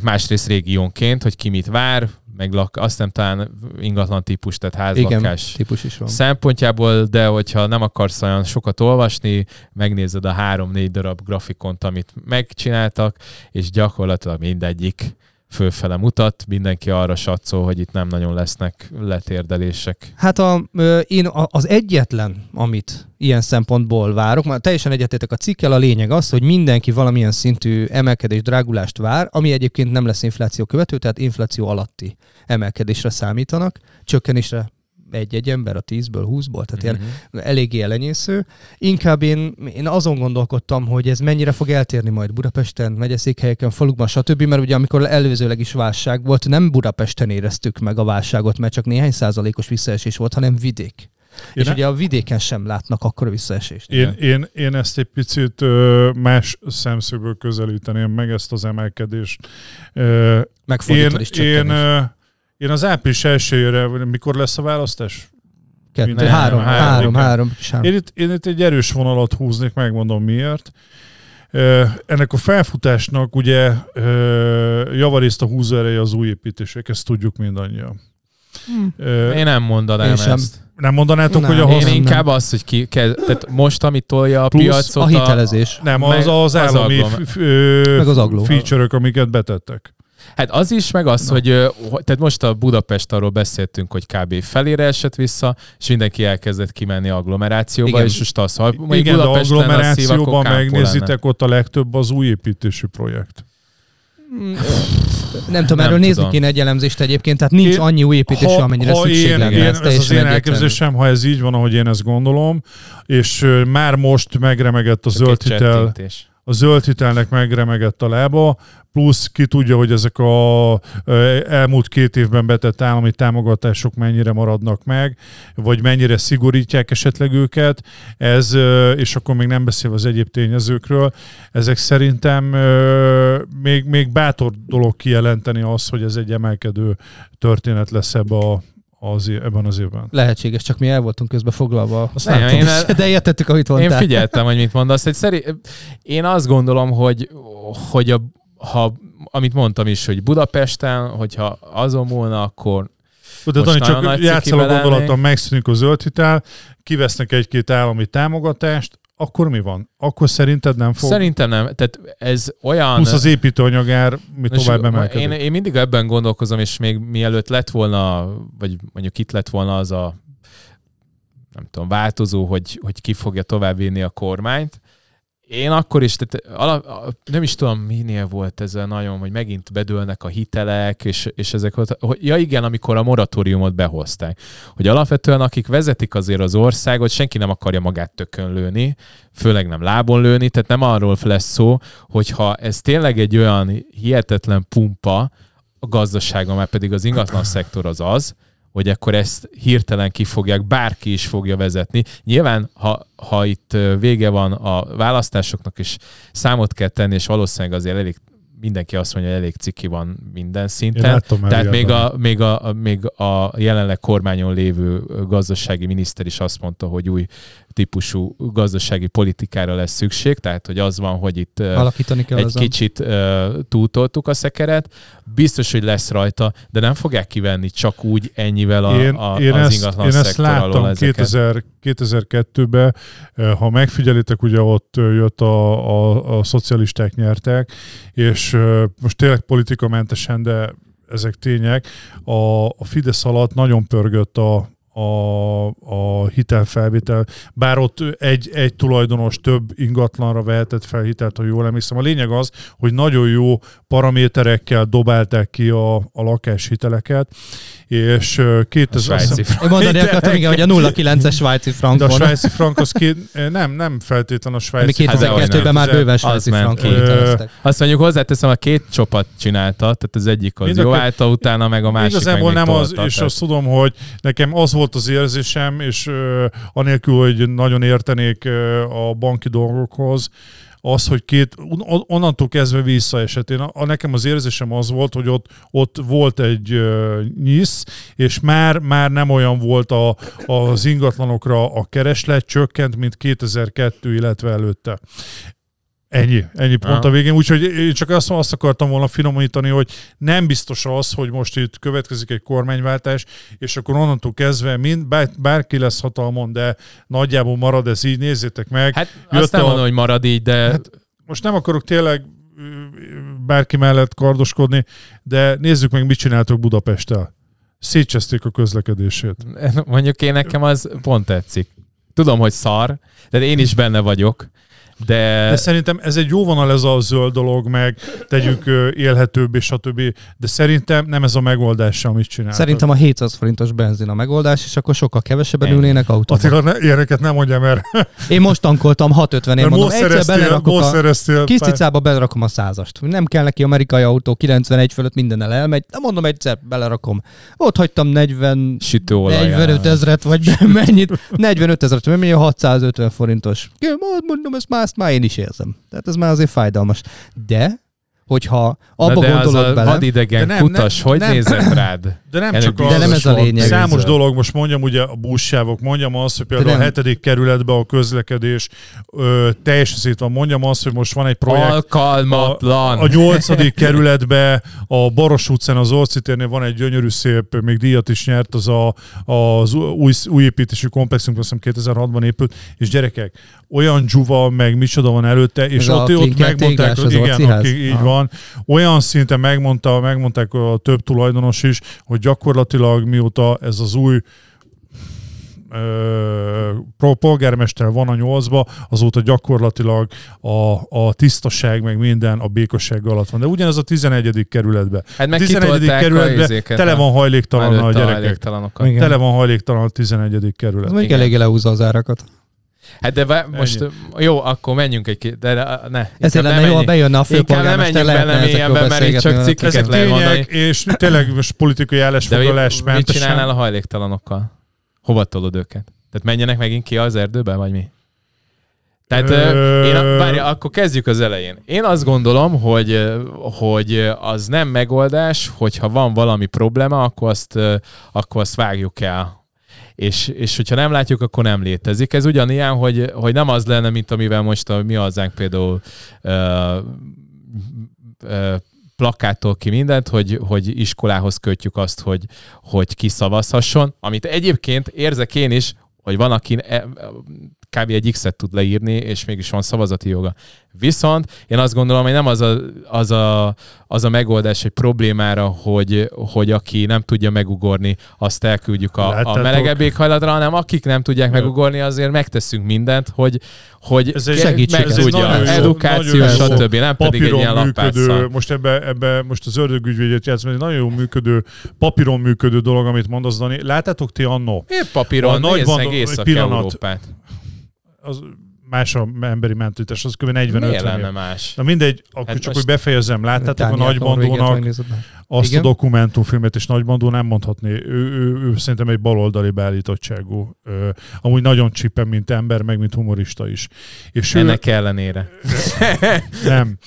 Másrészt régiónként, hogy ki mit vár, meg lak, azt nem talán ingatlan típus, tehát Igen, házlakás típus is van. szempontjából, de hogyha nem akarsz olyan sokat olvasni, megnézed a három-négy darab grafikont, amit megcsináltak, és gyakorlatilag mindegyik fölfele mutat, mindenki arra satszol, hogy itt nem nagyon lesznek letérdelések. Hát a, én az egyetlen, amit ilyen szempontból várok, már teljesen egyetétek a cikkel, a lényeg az, hogy mindenki valamilyen szintű emelkedés, drágulást vár, ami egyébként nem lesz infláció követő, tehát infláció alatti emelkedésre számítanak, csökkenésre egy-egy ember a 10-ből, 20-ból, tehát ilyen Mhm. eléggé elenyésző. Inkább én, én azon gondolkodtam, hogy ez mennyire fog eltérni majd Budapesten, megyeszékhelyeken, falukban, stb. Mert ugye amikor előzőleg is válság volt, nem Budapesten éreztük meg a válságot, mert csak néhány százalékos visszaesés volt, hanem vidék. Én és ne- ugye a vidéken sem látnak akkor visszaesést. Én, én, én ezt egy picit ö, más szemszögből közelíteném meg, ezt az emelkedést. Ö, Én, Megfordítod is én, ö, én az április elsőjére, mikor lesz a választás? Kettő, nem, három, három, három, három, három. Én itt, én itt egy erős vonalat húznék, megmondom miért. Ennek a felfutásnak ugye javarészt a húzóereje az új építések, ezt tudjuk mindannyian. Ö, Én nem mondanám Én sem. ezt. Nem mondanátok, Nem. hogy a Én nem, inkább az, hogy ki, kez, tehát most, amit tolja a Plusz piacot, A hitelezés. Nem, meg az az állami aglom- f- f- Meg az agló. feature-ök, amiket betettek. Hát az is, meg az, hogy, ö, hogy tehát most a Budapest arról beszéltünk, hogy kb. felére esett vissza, és mindenki elkezdett kimenni agglomerációba, Igen. és most az, ha mondjuk Igen, de Budapest lenne a szív, agglomerációban kámpó megnézitek, lenne. ott a legtöbb az új építésű projekt. Nem tudom, erről nézni kéne egy elemzést egyébként, tehát nincs Én- annyi új építés, amennyire szükség én, lenne. én, ez ez az én elképzelésem, ha ez így van, ahogy én ezt gondolom, és már most megremegett a zöld hitel, csettintés. A zöld hitelnek megremegett a lába, plusz ki tudja, hogy ezek a elmúlt két évben betett állami támogatások mennyire maradnak meg, vagy mennyire szigorítják esetleg őket, ez, és akkor még nem beszélve az egyéb tényezőkről, ezek szerintem még, még bátor dolog kijelenteni az, hogy ez egy emelkedő történet lesz ebbe a, az, ebben az évben. Lehetséges, csak mi el voltunk közben foglalva. Azt Nem, nem én el- De értettük, amit Én mondtál. figyeltem, hogy mit mondasz. Egy szeri... Én azt gondolom, hogy, hogy a, ha, amit mondtam is, hogy Budapesten, hogyha azon múlna, akkor De Dani, csak játszol a gondolatom, megszűnik a zöld hitel, kivesznek egy-két állami támogatást, akkor mi van? Akkor szerinted nem fog? szerintem nem. Tehát ez olyan... Plusz az építőanyagár, mi tovább emelkedik. Én, én mindig ebben gondolkozom, és még mielőtt lett volna, vagy mondjuk itt lett volna az a nem tudom, változó, hogy, hogy ki fogja továbbvinni a kormányt. Én akkor is, tehát ala, nem is tudom, minél volt ez a nagyon, hogy megint bedőlnek a hitelek, és, és ezek, hogy, ja igen, amikor a moratóriumot behozták. Hogy alapvetően akik vezetik azért az országot, senki nem akarja magát tökön lőni, főleg nem lábon lőni, tehát nem arról lesz szó, hogyha ez tényleg egy olyan hihetetlen pumpa a gazdaságon, már pedig az ingatlan szektor az az, hogy akkor ezt hirtelen ki fogják, bárki is fogja vezetni. Nyilván, ha, ha itt vége van a választásoknak, és számot kell tenni, és valószínűleg azért elég mindenki azt mondja, hogy elég ciki van minden szinten. Tehát még a, még, a- még a jelenleg kormányon lévő gazdasági miniszter is azt mondta, hogy új típusú gazdasági politikára lesz szükség, tehát hogy az van, hogy itt Alakítani kell egy azon. kicsit túltoltuk a szekeret. Biztos, hogy lesz rajta, de nem fogják kivenni csak úgy ennyivel a, én, a, én, az ezt, ingatlan én ezt láttam ezeket. 2000, 2002-ben, ha megfigyelitek, ugye ott jött a, a, a szocialisták nyertek, és most tényleg politikamentesen, de ezek tények, a, a Fidesz alatt nagyon pörgött a, a, a hitelfelvétel, bár ott egy, egy tulajdonos több ingatlanra vehetett fel hitelt, ha jól emlékszem. A lényeg az, hogy nagyon jó paraméterekkel dobálták ki a, a lakáshiteleket, és ö, A 2000, svájci Én mondani akartam, igen, hogy a 0,9-es svájci de a svájci frank az két, nem, nem feltétlen a svájci Hát dehogy 2002-ben nem. már bőven Az svájci hiteleztek. Azt mondjuk hozzáteszem, a két csapat csinálta, tehát az egyik az Mind a jó két- állta utána, meg a másik Igazából nem az, és azt tudom, hogy nekem az volt az érzésem, és ö, anélkül, hogy nagyon értenék ö, a banki dolgokhoz, az, hogy két, on- onnantól kezdve visszaesett. Én, a, a, nekem az érzésem az volt, hogy ott, ott volt egy ö, nyisz, és már, már nem olyan volt a, az ingatlanokra a kereslet, csökkent, mint 2002, illetve előtte. Ennyi, ennyi pont a végén. Úgyhogy én csak azt, azt akartam volna finomítani, hogy nem biztos az, hogy most itt következik egy kormányváltás, és akkor onnantól kezdve mind, bár, bárki lesz hatalmon, de nagyjából marad ez így, nézzétek meg. Hát Jött azt nem a- mondom, hogy marad így, de Hát- Most nem akarok tényleg bárki mellett kardoskodni, de nézzük meg, mit csináltok Budapesttel. Szétcseszték a közlekedését. mondjuk én nekem az pont tetszik. Tudom, hogy szar, de én is benne vagyok, De, De szerintem ez egy jó vonal ez a zöld dolog, meg tegyük élhetőbb és stb. De szerintem nem ez a megoldás, amit csináltak. Szerintem a 700 forintos benzin a megoldás, és akkor sokkal kevesebben Ennyi. ülnének autóban. Attila, ne, ilyeneket nem mondja, mert, Én most tankoltam 650 én mert mondom, most egyszer belerakok most a szereztél kis cicába belerakom a százast. Nem kell neki amerikai autó, 91 fölött mindennel elmegy, de mondom egyszer belerakom. Ott hagytam 40 sütőolaj. 45 ezret, vagy mennyit? 45 ezret, mennyi a 650 forintos. Mondom, ezt már, ezt már én is érzem. Tehát ez már azért fájdalmas. De, hogyha abba de az gondolod a bele, vadidegen De nem, kutas, nem, hogy nem. nézett rád? De nem Ennek csak De nem ez a lényeg. Számos dolog, most mondjam ugye a buszsávok, mondjam azt, hogy például a hetedik kerületben a közlekedés ö, teljesen szét van. Mondjam azt, hogy most van egy projekt, Alkalmatlan. A nyolcadik kerületbe, a Baros utcán, az Orci térnél van egy gyönyörű szép, még díjat is nyert, az a, az új, új építésű komplexünk, azt hiszem 2006-ban épült, és gyerekek, olyan dzsuva, meg micsoda van előtte, és Ez a ott, ott megmondták, hogy az igen, aki, így van, olyan szinten megmondta, megmondták a több tulajdonos is, hogy gyakorlatilag mióta ez az új ö, pro- polgármester van a nyolcba, azóta gyakorlatilag a, a tisztaság meg minden a békosság alatt van. De ugyanez a 11. kerületben. Hát meg a 11. kitolták a tele a- van hajléktalan a előtt gyerekek. Tele van hajléktalan a 11. ez kerület. még Igen. eléggé lehúzza az árakat. Hát de vá- most jó, akkor menjünk egy két, de ne. Ezért lenne ne jó, ha bejönne a főpolgármester, menjünk bele lehetne ezekről mélyebben, mert itt csak Ezek lehet mondani. és tényleg most politikai állásfoglalás mit mentesen. csinálnál a hajléktalanokkal? Hova tolod őket? Tehát menjenek megint ki az erdőbe, vagy mi? Tehát ö... én, várja, akkor kezdjük az elején. Én azt gondolom, hogy, hogy az nem megoldás, hogyha van valami probléma, akkor azt, akkor azt vágjuk el. És, és hogyha nem látjuk, akkor nem létezik. Ez ugyanilyen, hogy, hogy nem az lenne, mint amivel most a mi hazánk például ö, ö, plakától ki mindent, hogy, hogy iskolához kötjük azt, hogy, hogy kiszavazhasson, amit egyébként érzek én is, hogy van, aki e- kb. egy X-et tud leírni, és mégis van szavazati joga. Viszont én azt gondolom, hogy nem az a, az a, az a megoldás egy problémára, hogy, hogy aki nem tudja megugorni, azt elküldjük a, a Láttátok? melegebb éghajlatra, hanem akik nem tudják megugorni, azért megteszünk mindent, hogy, hogy Ez egy segítség, ez nagyon jó, edukáció, stb. Nem pedig egy ilyen működő, most ebbe, ebbe most az ördögügyvédjét játszom, egy nagyon jó működő, papíron működő dolog, amit mondasz, Dani. Láttátok ti annó? Épp papíron, A nagy nézd bandó- meg egy Észak-Európát. Az más a emberi mentőtes, az kb. 40 Miért 50 lenne év. más? Na mindegy, akkor Hát csak hogy befejezem. Láttátok a nagybandónak azt Igen. a dokumentumfilmet, és nagybandó nem mondhatni. Ő, ő, ő szerintem egy baloldali beállítottságú. Ö, amúgy nagyon csipen, mint ember, meg mint humorista is. És ő, Ennek ellenére. nem.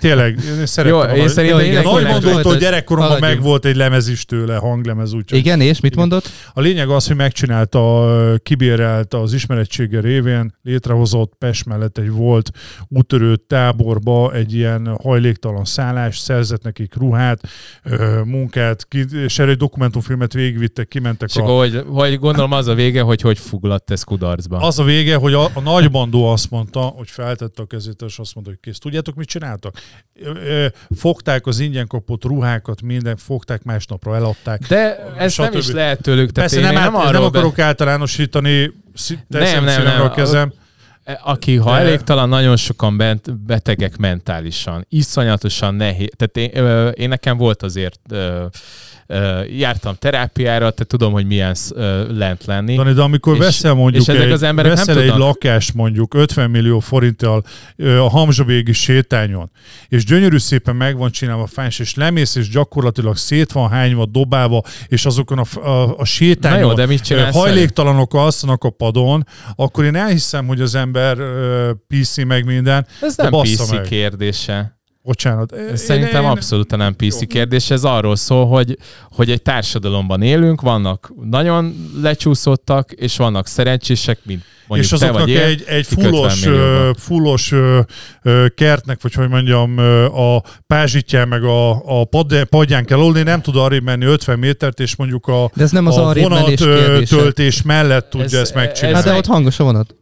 Tényleg, én szeretem Jó, a én szerintem én Nagybandótól gyerekkoromban meg volt egy lemez is tőle, hanglemez úgyhogy. Igen, és mit mondott? A lényeg az, hogy megcsinálta, kibérelt az ismerettsége révén, létrehozott Pest mellett egy volt útörő táborba egy ilyen hajléktalan szállás, szerzett nekik ruhát, munkát, és erre egy dokumentumfilmet végigvittek, kimentek És a... hogy, hogy gondolom az a vége, hogy hogy fuglatt ez kudarcba. Az a vége, hogy a, a nagybandó azt mondta, hogy feltette a kezét, és azt mondta, hogy kész. Tudjátok, mit csináltak? Fogták az ingyen kapott ruhákat, minden, fogták másnapra, eladták. De ez nem is lehet tőlük. Tehát Persze én nem, nem, át, nem nem, akarok általánosítani, szí- teszem nem, szívemre nem. a kezem. Be, aki hajléktalan, nagyon sokan bent, betegek mentálisan. Iszonyatosan nehéz. Tehát én, én nekem volt azért jártam terápiára, tehát tudom, hogy milyen lent lenni. Dani, de amikor És- veszel mondjuk és ezek egy, az emberek nem veszel egy tudnak. lakást mondjuk 50 millió forinttal a Hamzsavégi sétányon, és gyönyörű szépen meg van csinálva fáns, és lemész, és gyakorlatilag szét van hányva, dobálva, és azokon a, a, a sétányon Na jó, de mit csinálsz hajléktalanok alszanak a padon, akkor én elhiszem, hogy az ember PC meg minden. Ez de nem PC meg. kérdése. Bocsánat. Ez Szerintem én, abszolút nem PC Jó. kérdés. Ez arról szól, hogy, hogy egy társadalomban élünk, vannak nagyon lecsúszottak, és vannak szerencsések, mint mondjuk és te azoknak vagy én. egy, egy kik 50 fullos, fullos kertnek, vagy hogy mondjam, a pázsitján, meg a, a pad, padján kell olni, nem tud arrébb menni 50 métert, és mondjuk a, De ez nem az a vonat töltés mellett tudja Ez- ezt ez- megcsinálni. Hát de ott hangos a vonat.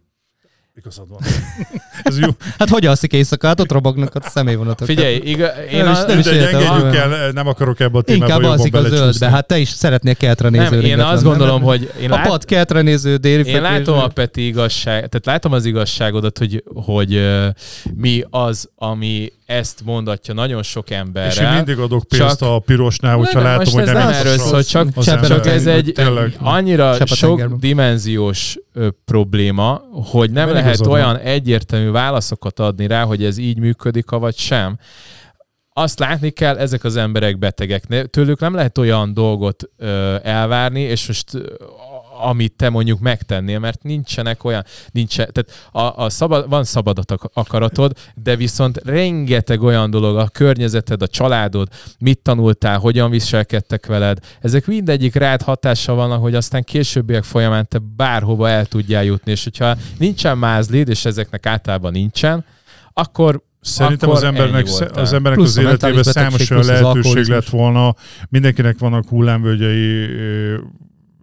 Igazad van. Ez jó. Hát hogy alszik éjszakát, ott robognak a személyvonatok. Figyelj, iga, én Nem is- a, nem is De értem. engedjük el, nem akarok ebbe a témába Inkább alszik a zöldbe. Hát te is szeretnél keltre néző nem, én azt nem? gondolom, hogy én, A lát, pad keltre néző déli én látom a Peti igazság, tehát látom az igazságodat, hogy, hogy ö, mi az, ami ezt mondatja nagyon sok És én mindig adok pénzt Csak- a pirosnál, hogyha Nem, látom, hogy ez nem nem erről szól, csak, ember. csak ez egy, Tényleg. annyira sok dimenziós ö, probléma, hogy nem Mert lehet olyan egyértelmű válaszokat adni rá, hogy ez így működik, vagy sem. Azt látni kell, ezek az emberek betegek. Ne- Tőlük nem lehet olyan dolgot ö, elvárni, és most amit te mondjuk megtennél, mert nincsenek olyan, nincsen, tehát a, a szabad, van szabad ak- akaratod, de viszont rengeteg olyan dolog, a környezeted, a családod, mit tanultál, hogyan viselkedtek veled, ezek mindegyik rád hatással vannak, hogy aztán későbbiek folyamán te bárhova el tudjál jutni, és hogyha nincsen mázlid, és ezeknek általában nincsen, akkor Szerintem akkor az embernek, az embernek Plusz az életében számos olyan lehetőség lett volna. Mindenkinek vannak hullámvölgyei,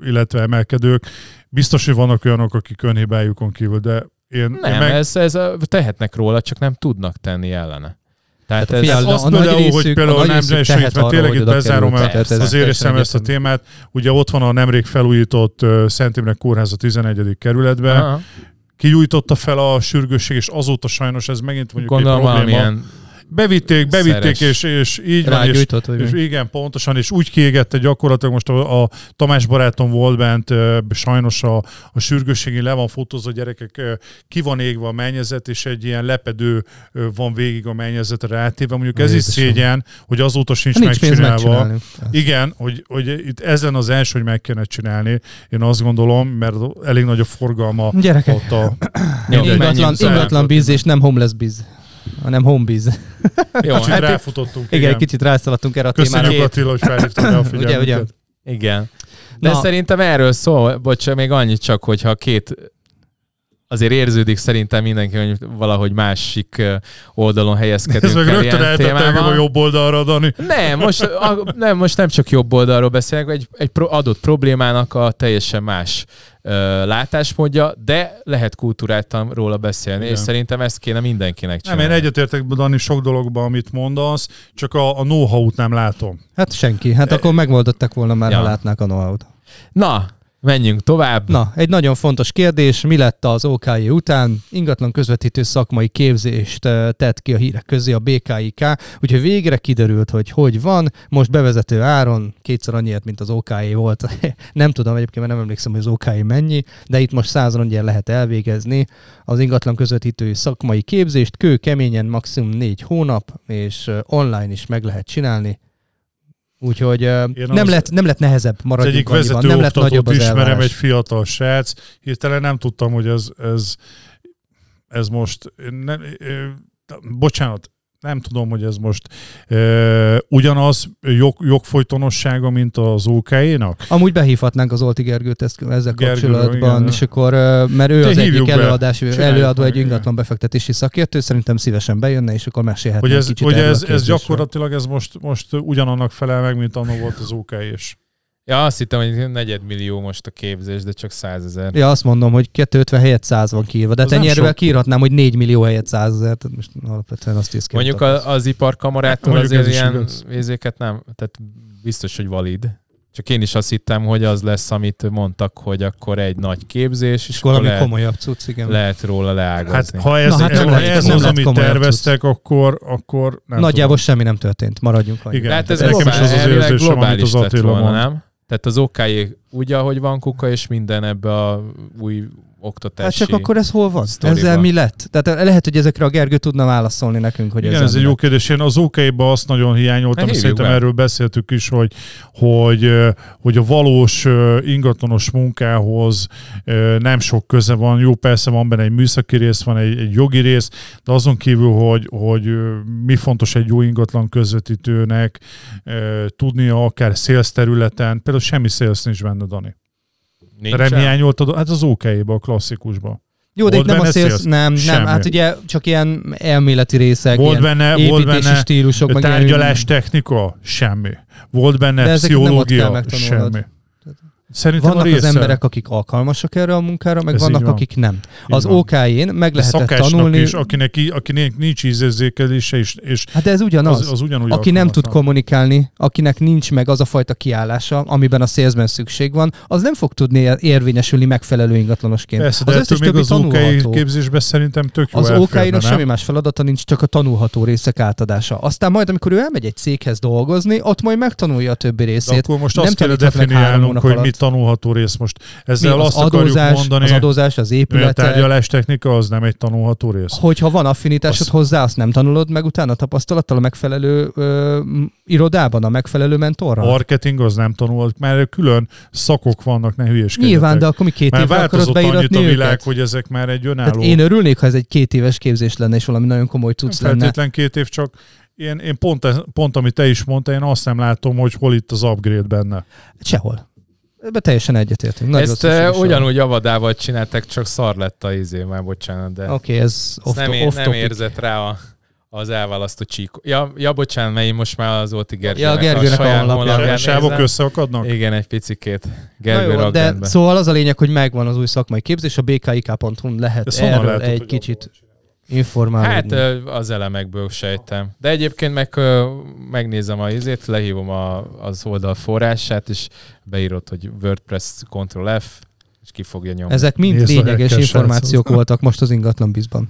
illetve emelkedők. Biztos, hogy vannak olyanok, akik önhibájukon kívül, de én, én nem, meg, ez, ez a, tehetnek róla, csak nem tudnak tenni ellene. Tehát Tehát a ez, fial- azt a nagy például, hogy részük- például a nagy nem tehet mert tényleg hogy itt bezárom el Tehát ez az teljesen érészem ezt a témát. Ugye ott van a nemrég felújított ö, Szent Imre Kórház a 11. kerületben. Aha. Kigyújtotta fel a sürgősség, és azóta sajnos ez megint mondjuk Gondolom egy probléma. Bevitték, bevitték, Szeres. és, és így van, és és igen, pontosan, és úgy kiégette gyakorlatilag most a, a Tamás barátom volt bent, sajnos a, a sürgősségi le van fotózva, gyerekek, ki van égve a mennyezet, és egy ilyen lepedő van végig a mennyezetre átéve. Mondjuk ez is Jézusom. szégyen, hogy azóta sincs, Nincs megcsinálva. Igen, hogy, hogy itt ezen az első, hogy meg kéne csinálni, én azt gondolom, mert elég nagy a forgalma Gyerekek, ott a... Ingatlan, ingatlan biz és nem homeless biz, hanem home biz. Jó, Kicsit hát ráfutottunk. Igen, egy kicsit rászaladtunk erre a témára. Köszönjük Attila, hogy felhívtad a figyelmünket. ugye? igen. De Na. szerintem erről szól, bocs, még annyit csak, hogyha két azért érződik szerintem mindenki, hogy valahogy másik oldalon helyezkedünk Ez meg el rögtön ilyen eltettem a jobb oldalra, Dani. Nem most, a, nem, most nem csak jobb oldalról beszélek, egy, egy pro, adott problémának a teljesen más ö, látásmódja, de lehet kultúráltan róla beszélni, Igen. és szerintem ezt kéne mindenkinek Nem, csinálni. én egyetértek, Dani, sok dologban, amit mondasz, csak a, a know-how-t nem látom. Hát senki. Hát akkor megoldották volna már, Ja. ha látnák a know-how-t. Na, menjünk tovább. Na, egy nagyon fontos kérdés, mi lett az OKJ után? Ingatlan közvetítő szakmai képzést eh, tett ki a hírek közé a BKIK, úgyhogy végre kiderült, hogy hogy van. Most bevezető áron kétszer annyiért, mint az OKJ volt. nem tudom egyébként, mert nem emlékszem, hogy az OKJ mennyi, de itt most százan annyiért lehet elvégezni az ingatlan közvetítő szakmai képzést, kő keményen maximum négy hónap, és eh, online is meg lehet csinálni. Úgyhogy Én nem az- lett, nem lett nehezebb, Az maradjunk egyik vezető nem lett nagyobb az ismerem, elvárás. egy fiatal srác. Hirtelen nem tudtam, hogy ez, ez, ez most... Nem, bocsánat, nem tudom, hogy ez most ö, ugyanaz jog, jogfolytonossága, mint az OK-nak. Amúgy behívhatnánk az Olti Gergőt ezt, ezzel Gergő, kapcsolatban, igen. és akkor, mert ő De az egyik előadás, Csináljuk előadó meg, egy ingatlan befektetési szakértő, szerintem szívesen bejönne, és akkor mesélhetne Hogy ez, kicsit hogy ez, ez gyakorlatilag ez most, most ugyanannak felel meg, mint annak volt az OK is. Ja, azt hittem, hogy negyedmillió most a képzés, de csak százezer. Ja, azt mondom, hogy 250 helyett 100 van kiírva, de Az te nem nyerővel sok. kiírhatnám, hogy 4 millió helyett 100 ezer, tehát most alapvetően azt is Mondjuk a, az iparkamarától Mondjuk azért ez ilyen igaz. vézéket nem, tehát biztos, hogy valid. Csak én is azt hittem, hogy az lesz, amit mondtak, hogy akkor egy nagy képzés, és valami lehet, komolyabb cucc, igen. lehet róla Hát leágazni. ha ez, Na, hát ez, ez nem az, amit terveztek, akkor, akkor nem Nagyjából semmi nem történt, maradjunk annyi. Igen. Hát ez nekem is az az érzésem, amit globális az Attila volna, nem? Tehát az okájé úgy, ahogy van kuka, és minden ebbe a új oktatási... Hát csak akkor ez hol van? sztoriba. Ezzel mi lett? Tehát lehet, hogy ezekre a Gergő tudna válaszolni nekünk, hogy Igen, ez egy jó kérdés. Én az OK-ba azt nagyon hiányoltam, Hát szerintem be. erről beszéltük is, hogy, hogy, hogy a valós ingatlanos munkához nem sok köze van. Jó, persze van benne egy műszaki rész, van egy, egy jogi rész, de azon kívül, hogy, hogy mi fontos egy jó ingatlan közvetítőnek tudnia akár sales területen, például semmi sales nincs benne, Dani. Nincsen? Nem hiányoltad? Hát az OK-ba, a klasszikusba. Jó, de Volt itt nem a sales, nem, nem, hát ugye csak ilyen elméleti részek, Volt ilyen benne, volt benne stílusok, tárgyalás ilyen- technika? Semmi. Volt benne De ezeket nem ott kell pszichológia? Semmi. Szerintem Vannak az emberek, akik alkalmasak erre a munkára, meg Ez vannak, van. akik nem. Így az. OK-én meg De lehetett tanulni. is, akinek, akinek nincs ízérzékelése, és, és Hát de ez ugyanaz. az, az ugyanúgy aki nem tud kommunikálni, akinek nincs meg az a fajta kiállása, amiben a salesben szükség van, az nem fog tudni érvényesülni megfelelő ingatlanosként. Persze, de az összes még az OK képzésben szerintem tök jó Az OK-nak nem? semmi más feladata nincs, csak a tanulható részek átadása. Aztán majd, amikor ő elmegy egy céghez dolgozni, ott majd megtanulja a többi De részét. akkor most nem azt kell definiálnunk, hogy alatt. Mi tanulható rész most. Mi Ezzel az azt akarjuk adózás, mondani, az adózás, az hogy a tárgyalás technika az nem egy tanulható rész. hogyha van affinitásod Az- hozzá, azt nem tanulod meg utána tapasztalattal a megfelelő ö, irodában, a megfelelő mentorral? Marketing az nem tanult, mert külön szakok vannak, ne hülyéskedjetek. Nyilván, de akkor mi két évre akarod beiratni a világ, őket? hogy ezek már egy Tehát önálló... én örülnék, ha ez egy két éves képzés lenne, és valami nagyon komoly tudsz lenne. feltétlen két év, csak én, én pont, pont, amit te is mondtál, én azt nem látom, hogy hol itt az upgrade benne. Sehol. Ebben teljesen egyetértünk. Nagy Ezt uh, ugyanúgy avadával csináltak, csak szar lett a izé, már bocsánat, de Oké, okay, ez off, nem, off nem érzett rá a, az elválasztó csík. Ja, ja, bocsánat, mert én most már az Óti Ja, Gergőnek, Gergőnek a saját honlapján A sávok összeakadnak? Igen, egy picikét. Na Gergő jó, de rakd szóval az a lényeg, hogy megvan az új szakmai képzés, a bkik.hu-n lehet erről lehetett, egy kicsit abból informálódni. Hát az elemekből sejtem. De egyébként meg megnézem a izét, lehívom a, az oldal forrását, és beírod, hogy WordPress Ctrl F, és ki fogja nyomni. Ezek mind Nézd lényeges információk voltak most az ingatlan bizban.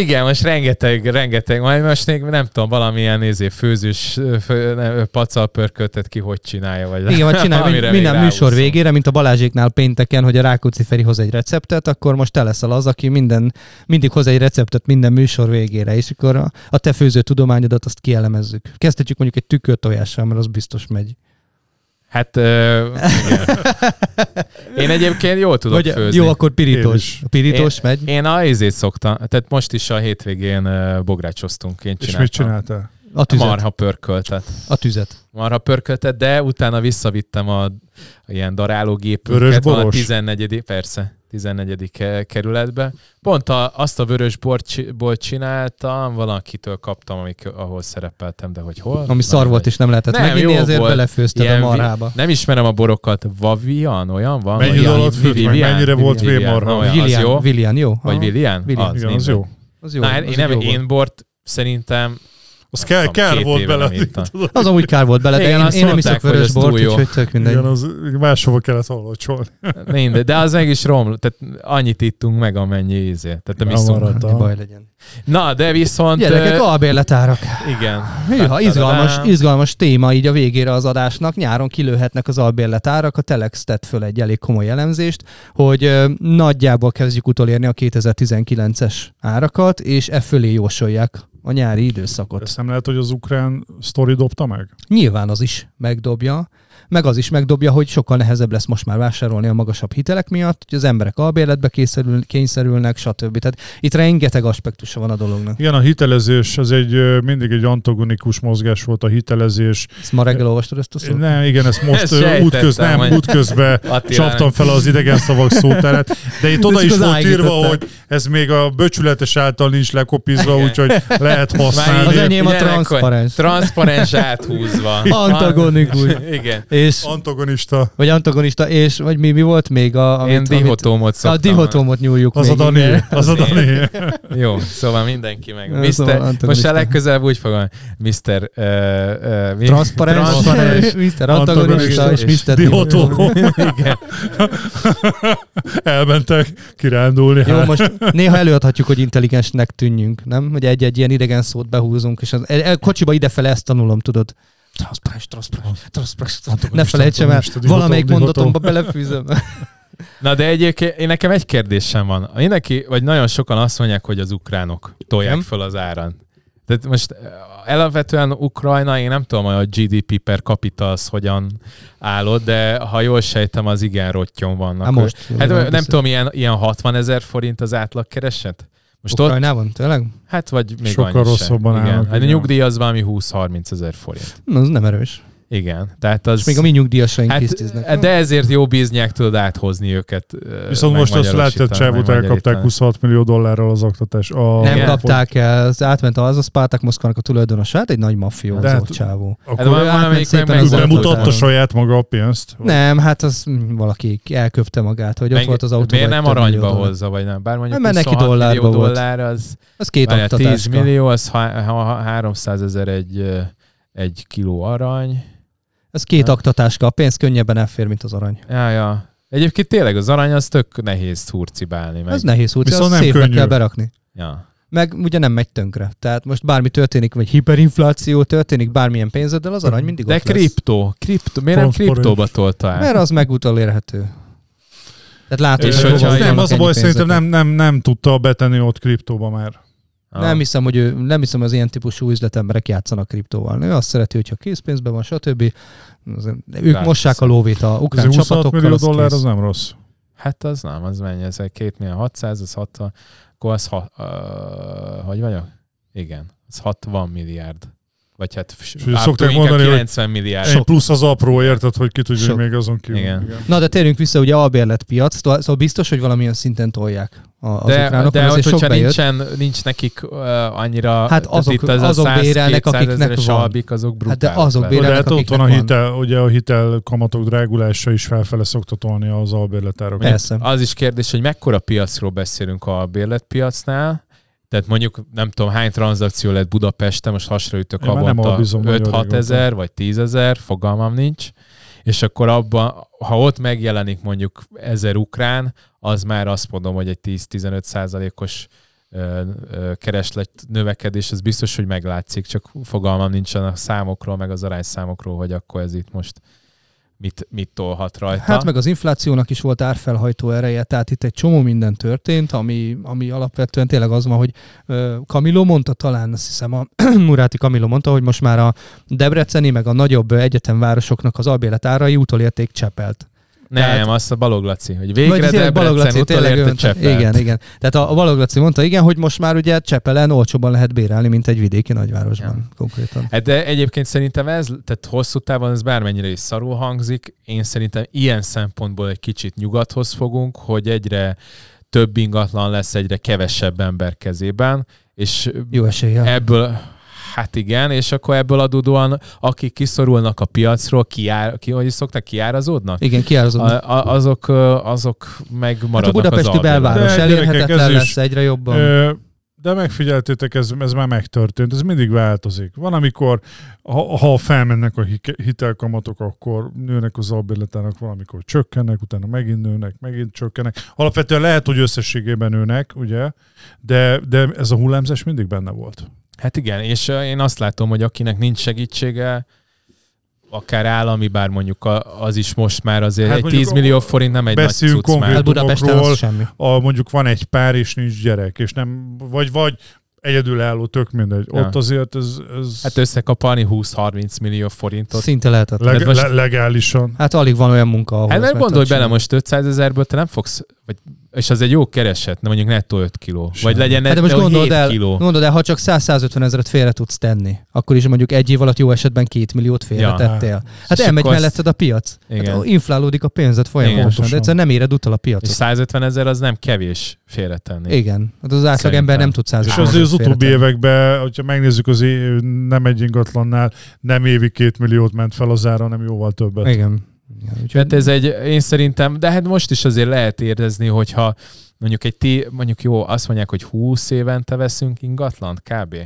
Igen, most rengeteg, rengeteg, majd most még nem tudom, valamilyen izé, főzős fő, nem, pacal pörköltet ki hogy csinálja, vagy Igen, vagy csinálj amire minden műsor végére, mint a Balázséknál pénteken, hogy a Rákóczi Feri hoz egy receptet, akkor most te leszel az, aki minden, mindig hoz egy receptet minden műsor végére, és akkor a, a te főző tudományodat azt kielemezzük. Kezdhetjük mondjuk egy tükörtojással, mert az biztos megy. Hát, igen. Én egyébként jól tudok Vagy, főzni. jó, akkor Én pirítós. A pirítós megy. Én a izét szoktam, tehát most is a hétvégén bográcsoztunk, én És csináltam. mit csináltál? A tüzet. Marha pörköltet. A tüzet. Marha pörköltet, de utána visszavittem a, a ilyen darálógépünket. Vörös van a boros? 14. persze. 14. ke- kerületbe. Pont a, azt a vörös borból csináltam, valakitől kaptam, amik, ahol szerepeltem, de hogy hol? Ami szar volt, és nem lehetett Nem, meginni, jó ezért volt. belefőzted Ilyen a marhába. Nem ismerem a borokat. Vavian, olyan van? Mennyi alatt főtt meg? Mennyire volt vémarha? Az jó? William, William, jó? Vagy Aha. Willian? William. Az, jó. Az jó. Na, az én, nem, én bort szerintem Az kell, tudom, kell két volt bele. Az amúgy kár volt bele, de én, azt én nem iszok vörös bort, úgyhogy tök mindegy. Igen, az máshova kellett hallocsolni. mindegy, de az meg is rom, tehát annyit ittunk meg, amennyi ízé. Tehát nem iszunk. baj legyen. Na, de viszont... Gyerekek, albérletárak. igen. Hűha, izgalmas, izgalmas téma így a végére az adásnak. Nyáron kilőhetnek az albérletárak. A Telex tett föl egy elég komoly elemzést, hogy nagyjából kezdjük utolérni a 2019-es árakat, és e fölé jósolják a nyári időszakot. Ezt nem lehet, hogy az ukrán sztori dobta meg? Nyilván az is megdobja, meg az is megdobja, hogy sokkal nehezebb lesz most már vásárolni a magasabb hitelek miatt, hogy az emberek albérletbe kényszerül, kényszerülnek, stb. Tehát itt rengeteg aspektusa van a dolognak. Igen, a hitelezés, az egy mindig egy antagonikus mozgás volt a hitelezés. Ezt ma reggel olvastad ezt a szót? Nem, igen, ezt most Ezt útköz, nem, hogy- útközben csaptam fel az idegen szavak szóteret, de itt De oda csak is volt írva, hogy ez még a böcsületes által nincs lekopizva, úgyhogy lehet használni. Az enyém a transzparens. Transzparens áthúzva. Antagonikus. Igen. És, Antagonista. vagy antagonista, és, vagy mi, mi volt még a... Én dihotómot a szoktam. dihotómot nyúljuk Az a még, Dani. igen. Az a Dani. Jó, szóval mindenki meg. Ja, Mr. szóval most a legközelebb úgy fogom, Mr. Uh, uh, mi? Transzparens, Transzparens. Mr. Antagonista és és Mr. Dihotó. Igen. Elmentek kirándulni. Jó, hát. most néha előadhatjuk, hogy intelligensnek tűnjünk, nem? Hogy egy-egy ilyen idegen szót behúzunk, és az, el, el, kocsiba idefele ezt tanulom, tudod. Transzparens, transzparens, transzparens. Ne felejtsem el, valamelyik mondatomba belefűzöm. Na de egyébként én nekem egy kérdésem van. Mindenki, vagy nagyon sokan azt mondják, hogy az ukránok tolják Nem? föl az áran. Tehát most eh, alapvetően Ukrajna, én nem tudom, hogy a GDP per capita az hogyan állott, de ha jól sejtem, az igen rottyon vannak. Hát most. Hát nem beszél. tudom, ilyen, ilyen 60 ezer forint az átlagkereset? Most ott, Ukrajnában, tényleg? hát vagy még Sokkal rosszabban igen. állnak, Hát a nyugdíj az valami 20-30 ezer forint. Na, az nem erős. Igen, tehát az... És még a mi nyugdíjasaink hát, tisztiznek. De ezért jó biznyák tudod áthozni őket. Viszont most azt látod, Csávot elkapták 26 millió dollárral az oktatás. A nem Igen. kapták el, az átment az a Spartak Moszkvának a tulajdonosát, egy nagy mafiózó De hát- csávó. Hát Akkor van- átment valamelyik szépen meg az nem autót mutatta el. saját maga a pénzt? Nem, hát az valaki elköpte magát, hogy ott Meg, volt az autó. Miért vagy nem aranyba hozza, vagy nem? Bár mondjuk Hát, mert neki 26 millió dollárba volt. dollár, az Az két várjál, 10 oktatáska. millió, az ha, ha, ha 300 ezer egy, ö, egy kiló arany. Ez két Ja. aktatáska, a pénz könnyebben elfér, mint az arany. Ja, ja. Egyébként tényleg az arany az tök nehéz hurcibálni. Meg. Ez nehéz út, Viszont nem könnyű. kell berakni. Ja. Meg ugye nem megy tönkre. Tehát most bármi történik, vagy hiperinfláció történik, bármilyen pénzeddel, az arany mindig De ott lesz. kriptó, kriptó, miért nem Transzparens. kriptóba tolta át? Mert az megúttal érhető. Tehát látod, És hogy nem, az a baj, szerintem nem, nem, nem tudta betenni ott kriptóba már. Ah. Nem hiszem, hogy ő, nem hiszem, hogy az ilyen típusú üzletemberek játszanak kriptóval. Ő azt szereti, hogyha készpénzben van, stb. Ők Rád mossák a lóvét a ukrán 26 csapatokkal, millió dollár, kész. az nem rossz. Hát az nem, az mennyi, ez egy 2 millió 600, az 60, akkor az, ha, uh, hogy vagyok? Igen, az 60 milliárd. Vagy hát szokták mondani, hogy 90 milliárd. Egy plusz az apró, érted, hogy ki tudja, Sok. hogy még azon kívül. Igen. Na, de térjünk vissza, ugye albérletpiac, to- szóval biztos, hogy valamilyen szinten tolják a- az De, ukránok, de sok hogyha bejött. nincsen, nincs nekik uh, annyira, Hát azok- itt az azok a 100 bérelnek, 200 akiknek van. albik, azok Hát de azok le. bérelnek, De hát ott van a van. hitel, ugye a hitel kamatok drágulása is felfele szokta tolni az albérletárokat. Persze. Az is kérdés, hogy mekkora piacról beszélünk a bérletpiacnál, tehát mondjuk nem tudom hány tranzakció lett Budapesten, most Én havonta albizom nagyon 5-6 régóta. ezer, vagy 10 ezer, fogalmam nincs, és akkor abban, ha ott megjelenik mondjuk ezer ukrán, az már azt mondom, hogy egy 10-15 százalékos kereslet növekedés, ez biztos, hogy meglátszik, csak fogalmam nincsen a számokról, meg az arányszámokról, hogy akkor ez itt most mit, mit tolhat rajta. Hát meg az inflációnak is volt árfelhajtó ereje, tehát itt egy csomó minden történt, ami, ami alapvetően tényleg az van, hogy Kamilo mondta talán, azt hiszem a Muráti Kamilo mondta, hogy most már a Debreceni meg a nagyobb egyetemvárosoknak az albérletárai utolérték Csepelt. Nem, Tehát- azt a Balog Laci, hogy végre tényleg Debrecen tényleg utolérte ön- Csepelt. Igen, igen. Tehát a, a Balog Laci mondta, igen, hogy most már ugye Csepelen olcsóban lehet bérelni, mint egy vidéki nagyvárosban Ja. konkrétan. Hát de egyébként szerintem ez, tehát hosszú távon ez bármennyire is szarul hangzik, én szerintem ilyen szempontból egy kicsit nyugathoz fogunk, hogy egyre több ingatlan lesz egyre kevesebb ember kezében, és Jó esélye. ebből, hát igen, és akkor ebből adódóan, akik kiszorulnak a piacról, kiár, ki, hogy is szoktak, kiárazódnak? Igen, kiárazódnak. A, a, azok, azok meg Hát a budapesti belváros De elérhetetlen lesz is- egyre jobban. Ö, De megfigyeltétek, ez, ez már megtörtént, ez mindig változik. Van, amikor, ha, ha felmennek a hitelkamatok, akkor nőnek az albérletának, valamikor csökkennek, utána megint nőnek, megint csökkennek. Alapvetően lehet, hogy összességében nőnek, ugye, de, de ez a hullámzás mindig benne volt. Hát igen, és én azt látom, hogy akinek nincs segítsége, akár állami, bár mondjuk az is most már azért Hát egy mondjuk 10 millió forint nem egy nagy beszéljünk cucc már. Hát Budapesten az semmi. a, mondjuk van egy pár és nincs gyerek, és nem, vagy, vagy egyedülálló, tök mindegy. Ja. Ott azért ez, ez Hát összekapalni 20-30 millió forintot. Szinte lehetetlen. leg, hát most- le, legálisan. Hát alig van olyan munka, ahol Hát mert meg gondolj bele, most 500 ezerből te nem fogsz, vagy, és az egy jó kereset, nem mondjuk nettó 5 kiló. Semmi. Vagy legyen Hát de nettó most gondold 7 el, kiló. gondold el, ha csak 100-150 ezeret félre tudsz tenni, akkor is mondjuk egy év alatt jó esetben két milliót félretettél. Hát És elmegy melletted a piac. Igen. Hát inflálódik a pénzed folyamatosan, de egyszerűen nem éred utol a És piacot. 150 ezer az nem kevés félretenni. Igen, hát az átlag Szerintem. ember nem tud 150 És azért az utóbbi években, hogyha megnézzük az é- nem egy ingatlannál, nem évi két milliót ment fel az ára, hanem jóval többet. Igen. Igen, úgyhogy Hát ez egy, én szerintem, de hát most is azért lehet érezni, hogyha mondjuk egy ti, mondjuk jó, azt mondják, hogy 20 évente veszünk ingatlant, kb.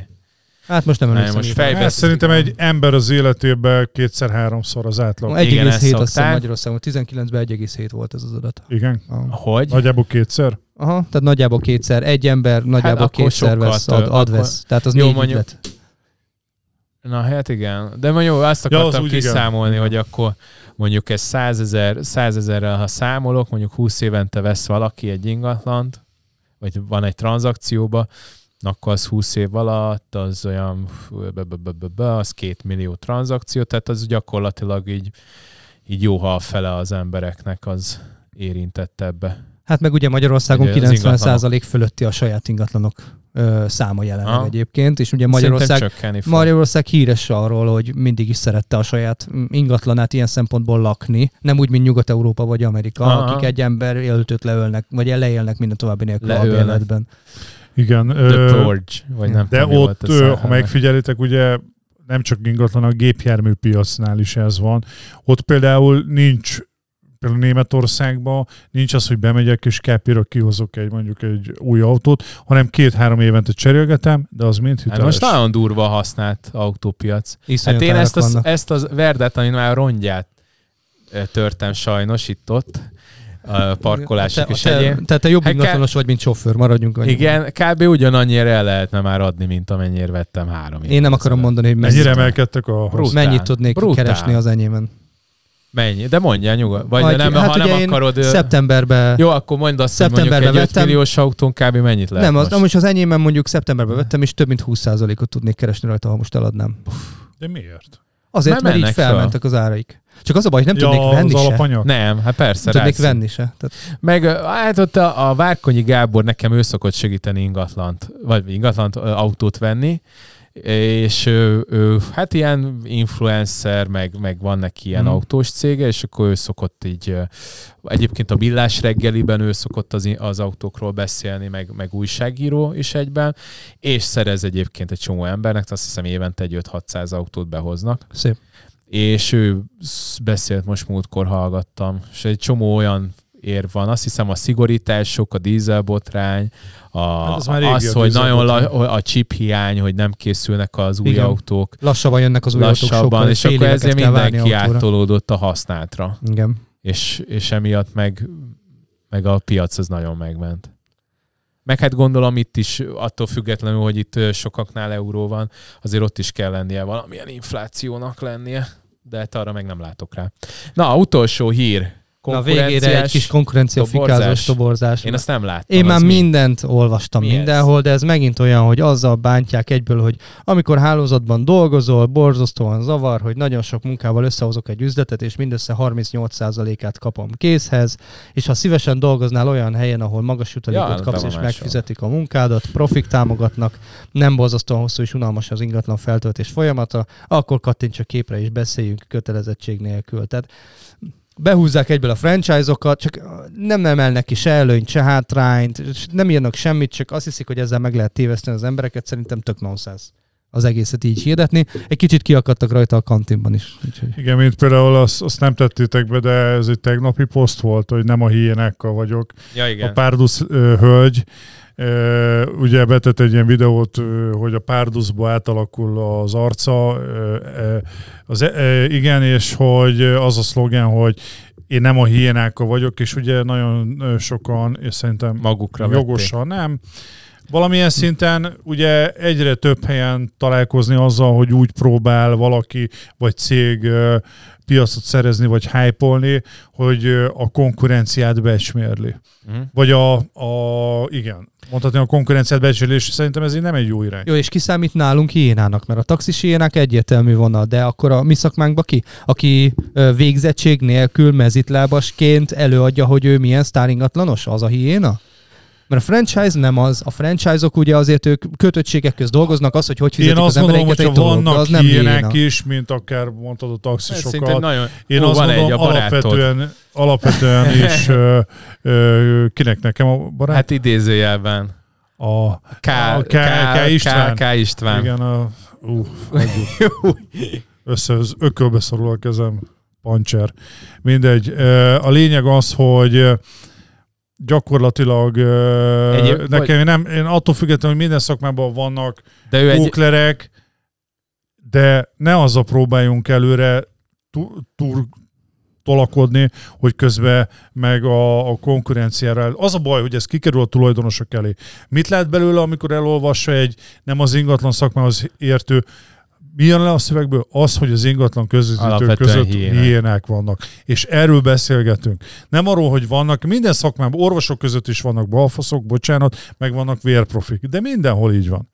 Hát most nem emlékszem. most fejbe- Hát szerintem egy ember az életében kétszer-háromszor az átlag. Egy- Igen, 1,7 ezt azt hiszem. Magyarországon, 19-ben 1,7 volt ez az adat. Igen? Aha. Hogy? Nagyjából kétszer? Aha, tehát nagyjából kétszer, egy ember nagyjából Hát kétszer vesz, ad, ad akkor- vesz. Tehát az Jó, négy mondjuk- ügylet. Na hát igen, de mondjuk azt Ja, az akartam úgy igen. kiszámolni, hogy akkor mondjuk ez 100 ezer, 100 ezerrel, ha számolok, mondjuk 20 évente vesz valaki egy ingatlant, vagy van egy tranzakcióba, akkor az 20 év alatt az olyan, az két millió tranzakció, tehát az gyakorlatilag így, így jó, ha a fele az embereknek az érintett ebbe. Hát meg ugye Magyarországon Ugye az 90% fölötti a saját ingatlanok ö, száma jelenleg egyébként, és ugye Magyarország. Magyarország híres arról, hogy mindig is szerette a saját ingatlanát ilyen szempontból lakni, nem úgy, mint Nyugat-Európa vagy Amerika, Aha. akik egy ember öltőt leölnek, vagy leélnek minden további nélkül a Leölnek. bérletben. Igen. The ö, vagy nem De tudom, ott, a ö, ha megfigyelitek, ugye nem csak ingatlan, a gépjárműpiacnál is ez van. Ott például nincs, például Németországban nincs az, hogy bemegyek és kápira kihozok egy mondjuk egy új autót, hanem két-három évente cserélgetem, de az mind Hát hiteles. most nagyon durva a használt autópiac. Iszonyat Hát én ezt az, ezt az verdát, amit már a rongyát törtem sajnos itt-ott, a parkolások te, is te, egyéb. te, te jobb Hát ingatlanos vagy, mint sofőr, maradjunk annyiban. Igen, kb. ugyanannyira el lehetne már adni, mint amennyire vettem három Én nem akarom mondani, hogy Mennyire mennyit, emelkedtek a Brutál. mennyit tudnék Brutál. keresni az enyémen. Mennyi? De mondjál nyugodt. Vagy Majd- nem, hát ha nem akarod... Szeptemberben Jó, akkor mondd azt, hogy mondjuk egy 5 vettem- milliós autón kb. mennyit lehet nem, az, most? na most az enyémben mondjuk szeptemberben vettem, és több mint 20%-ot tudnék keresni rajta, ha most eladnám. De miért? Azért, Már mert így felmentek az áraik. Csak az a baj, hogy nem tudnék venni az se. alapanyag? Nem, hát persze. Nem tudnék rász- venni se. Tehát Meg hát ott a, a Várkonyi Gábor nekem ő szokott segíteni ingatlant, vagy ingatlant, autót venni, és ő, ő hát ilyen influencer, meg, meg van neki ilyen Mhm. autós cége, és akkor ő szokott így, egyébként a Billás reggeliben ő szokott az, az autókról beszélni, meg, meg újságíró is egyben, és szerez egyébként egy csomó embernek, azt hiszem évente egy 5-600 autót behoznak, szép. és ő sz- beszélt most múltkor hallgattam, és egy csomó olyan érv van. Azt hiszem a szigorítások, a dízelbotrány, a, Hát az már az, hogy nagyon la, a chip hiány, hogy nem készülnek az új Igen. autók Lassabban jönnek az új autók lassabban, sokkal, és akkor ezért mindenki áttolódott a használtra. Igen. És, és emiatt meg, meg a piac az nagyon megment. Meg hát gondolom itt is, attól függetlenül, hogy itt sokaknál euró van, azért ott is kell lennie valamilyen inflációnak lennie, de hát arra meg nem látok rá. Na, utolsó hír. Na végére egy kis konkurencia toborzás. toborzás. Én azt nem láttam. Én már mi? mindent olvastam Mi ez? mindenhol, de ez megint olyan, hogy azzal bántják egyből, hogy amikor hálózatban dolgozol, borzasztóan zavar, hogy nagyon sok munkával összehozok egy üzletet, és mindössze 38%-át kapom készhez, és ha szívesen dolgoznál olyan helyen, ahol magas Ja, jutalékot hát kapsz, és megfizetik a munkádat, profik támogatnak, nem borzasztóan hosszú és unalmas az ingatlan feltöltés folyamata, akkor kattints a képre és beszéljünk kötelezettség nélkül. Tehát behúzzák egyből a franchise-okat, csak nem emelnek ki se előnyt, se hátrányt, nem írnak semmit, csak azt hiszik, hogy ezzel meg lehet téveszteni az embereket, szerintem tök nonsense az egészet így hirdetni. Egy kicsit kiakadtak rajta a kantinban is. Úgyhogy. Igen, mint például azt, azt nem tettétek be, de ez egy tegnapi poszt volt, hogy nem a hiénákkal vagyok. Ja, Igen. A Párdusz ö, hölgy ugye betett egy ilyen videót, hogy a Párduszba átalakul az arca, az, ö, igen, és hogy az a szlogen, hogy én nem a hiénákkal vagyok, és ugye nagyon sokan, és szerintem Magukra vették. jogosan nem. Valamilyen szinten ugye egyre több helyen találkozni azzal, hogy úgy próbál valaki vagy cég piacot szerezni, vagy hype hogy a konkurenciát becsmérli. Mhm. Vagy a, a igen, mondhatni a konkurenciát becsmérli, és szerintem ez így nem egy jó irány. Jó, és ki számít nálunk hiénának? Mert a taxis hiénák egyértelmű vonal, de akkor a mi szakmánkban ki? Aki végzettség nélkül mezitlábasként előadja, hogy ő milyen sztáringatlanos? Az a hiéna? Mert a franchise nem az. A franchise-ok ugye azért ők kötöttségek közt dolgoznak, az, hogy hogy Én fizetik azt az gondolom, embereket hogyha egy dolog, vannak az nem ilyenek is, mint akár mondtad a taxisokat, nagyon... Én Ó, azt van egy gondolom, a barátod. alapvetően, alapvetően is ö, ö, kinek nekem a barát? Hát idézőjelben. a, K, A K- K. István. K, K István. igen, a, hagyjuk. össze az ökölbe szorul a kezem, pancser. Mindegy. A lényeg az, hogy gyakorlatilag Egyéb- nekem én nem, én attól függetlenül, hogy minden szakmában vannak De ő egy... de ne azzal próbáljunk előre tu- tur tolakodni, hogy közben meg a, a konkurenciára. Az a baj, hogy ez kikerül a tulajdonosok elé. Mit lát belőle, amikor elolvassa egy nem az ingatlan szakmához értő, mi jön le a szövegből? Az, hogy az ingatlan közvetítők között hiénák vannak. És erről beszélgetünk. Nem arról, hogy vannak, minden szakmában, orvosok között is vannak balfaszok, bocsánat, meg vannak vérprofik. De mindenhol így van.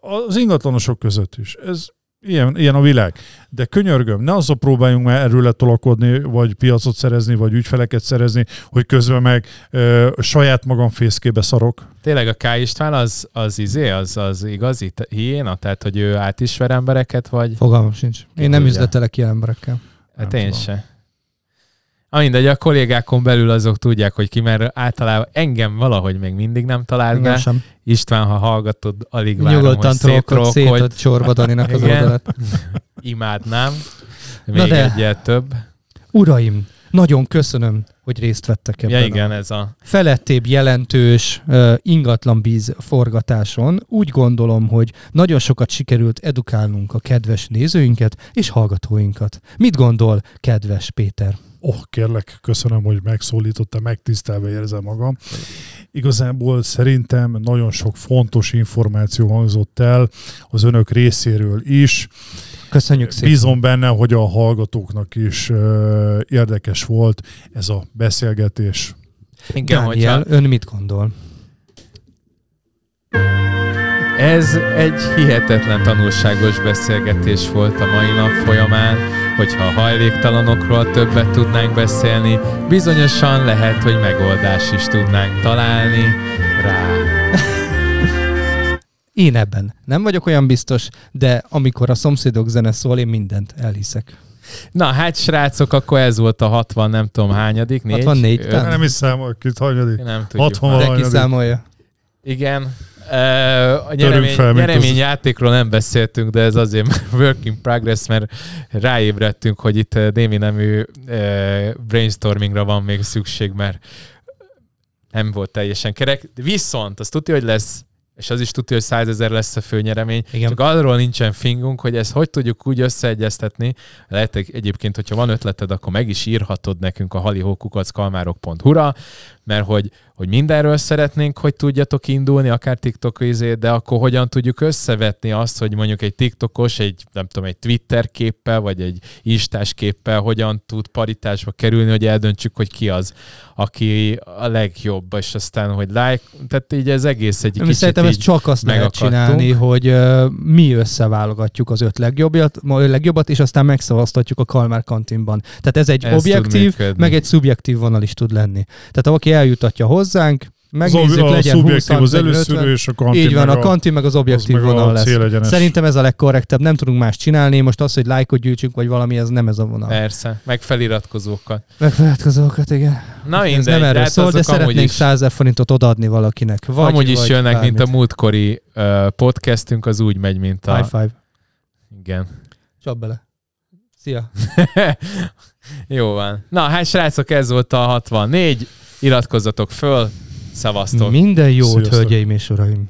Az ingatlanosok között is. Ez ilyen, ilyen a világ. De könyörgöm, ne azzal próbáljunk már erről letolakodni, vagy piacot szerezni, vagy ügyfeleket szerezni, hogy közben meg ö, saját magam fészkébe szarok. Tényleg a K. István az, az izé, az, az igazi hiéna? Tehát, hogy ő átismer embereket, vagy? Fogalmam sincs. Én nem Tudja. üzletelek ilyen emberekkel. Hát Nem én tudom. se. Ah, mindegy, a kollégákon belül azok tudják, hogy ki, mert általában engem valahogy még mindig nem talált Engem be. sem. István, ha hallgatod, alig várom, Nyugodtan hogy trollkod, szétrolkodj. szétad Csorba Daninak az oldalát. Imádnám. Még Na de- egyet több. Uraim, nagyon köszönöm, hogy részt vettek ebben Ja a igen, ez a... felettébb jelentős uh, ingatlan bíz forgatáson. Úgy gondolom, hogy nagyon sokat sikerült edukálnunk a kedves nézőinket és hallgatóinkat. Mit gondol, kedves Péter? Oh, kérlek, köszönöm, hogy megszólította, megtisztelve érzem magam. Igazából szerintem nagyon sok fontos információ hangzott el az önök részéről is. Köszönjük szépen. Bízom benne, hogy a hallgatóknak is ö, érdekes volt ez a beszélgetés. Igen, Dániel, hogyha ön mit gondol? ez egy hihetetlen tanulságos beszélgetés volt a mai nap folyamán, hogyha a hajléktalanokról többet tudnánk beszélni, bizonyosan lehet, hogy megoldás is tudnánk találni rá. Én ebben nem vagyok olyan biztos, de amikor a szomszédok zene szól, én mindent elhiszek. Na hát srácok, akkor ez volt a 60 nem tudom hányadik, négy? 64 Öt? Nem is számolok, itt hanyadik. Nem tudjuk 60 már. De kiszámolja. Igen. A nyeremény, fel, mint nyeremény az- játékról nem beszéltünk, de ez azért work in progress, mert ráébredtünk, hogy itt némi nemű brainstormingra van még szükség, mert nem volt teljesen kerek. Viszont azt tudja, hogy lesz és az is tudja, hogy 100 ezer lesz a főnyeremény. Igen. Csak arról nincsen fingunk, hogy ezt hogy tudjuk úgy összeegyeztetni. Lehet egy- egyébként, hogyha van ötleted, akkor meg is írhatod nekünk a halihókukackalmárok.hu-ra, mert hogy, hogy mindenről szeretnénk, hogy tudjatok indulni, akár TikTok izé, de akkor hogyan tudjuk összevetni azt, hogy mondjuk egy TikTokos, egy nem tudom, egy Twitter képpel, vagy egy Instás képpel hogyan tud paritásba kerülni, hogy eldöntsük, hogy ki az, aki a legjobb, és aztán, hogy like, tehát így ez egész egy kicsit szerintem ezt csak azt lehet csinálni, hogy uh, mi összeválogatjuk az öt legjobbat, ma- legjobbat, és aztán megszavaztatjuk a Kalmár kantinban. Tehát ez egy Ez objektív, meg egy szubjektív vonal is tud lenni. Tehát valaki eljutatja hozzánk, Az megnézzük, a legyen 20 szubjektív az 50, előszűrő, és a kantin Így van, meg a kantin meg az objektív az meg vonal a lesz. célegyenes. Szerintem ez a legkorrektebb, nem tudunk más csinálni, most az, hogy lájkot gyűjtsünk, vagy valami, ez nem ez a vonal. Persze, meg feliratkozókat. Megfelelkezőket, igen. Na ez mindegy, nem erről hát szól, de szeretnénk is, 100 ezer forintot odaadni valakinek. Vagy, amúgy is vagy jönnek, mint a bármit. múltkori uh, podcastünk, az úgy megy, mint a... High five. Igen. Csap bele. Szia. Jó van. Na, hát srácok, ez volt a 64. Iratkozzatok föl. Szevasztok. Minden jót, Sziasztok. hölgyeim és uraim.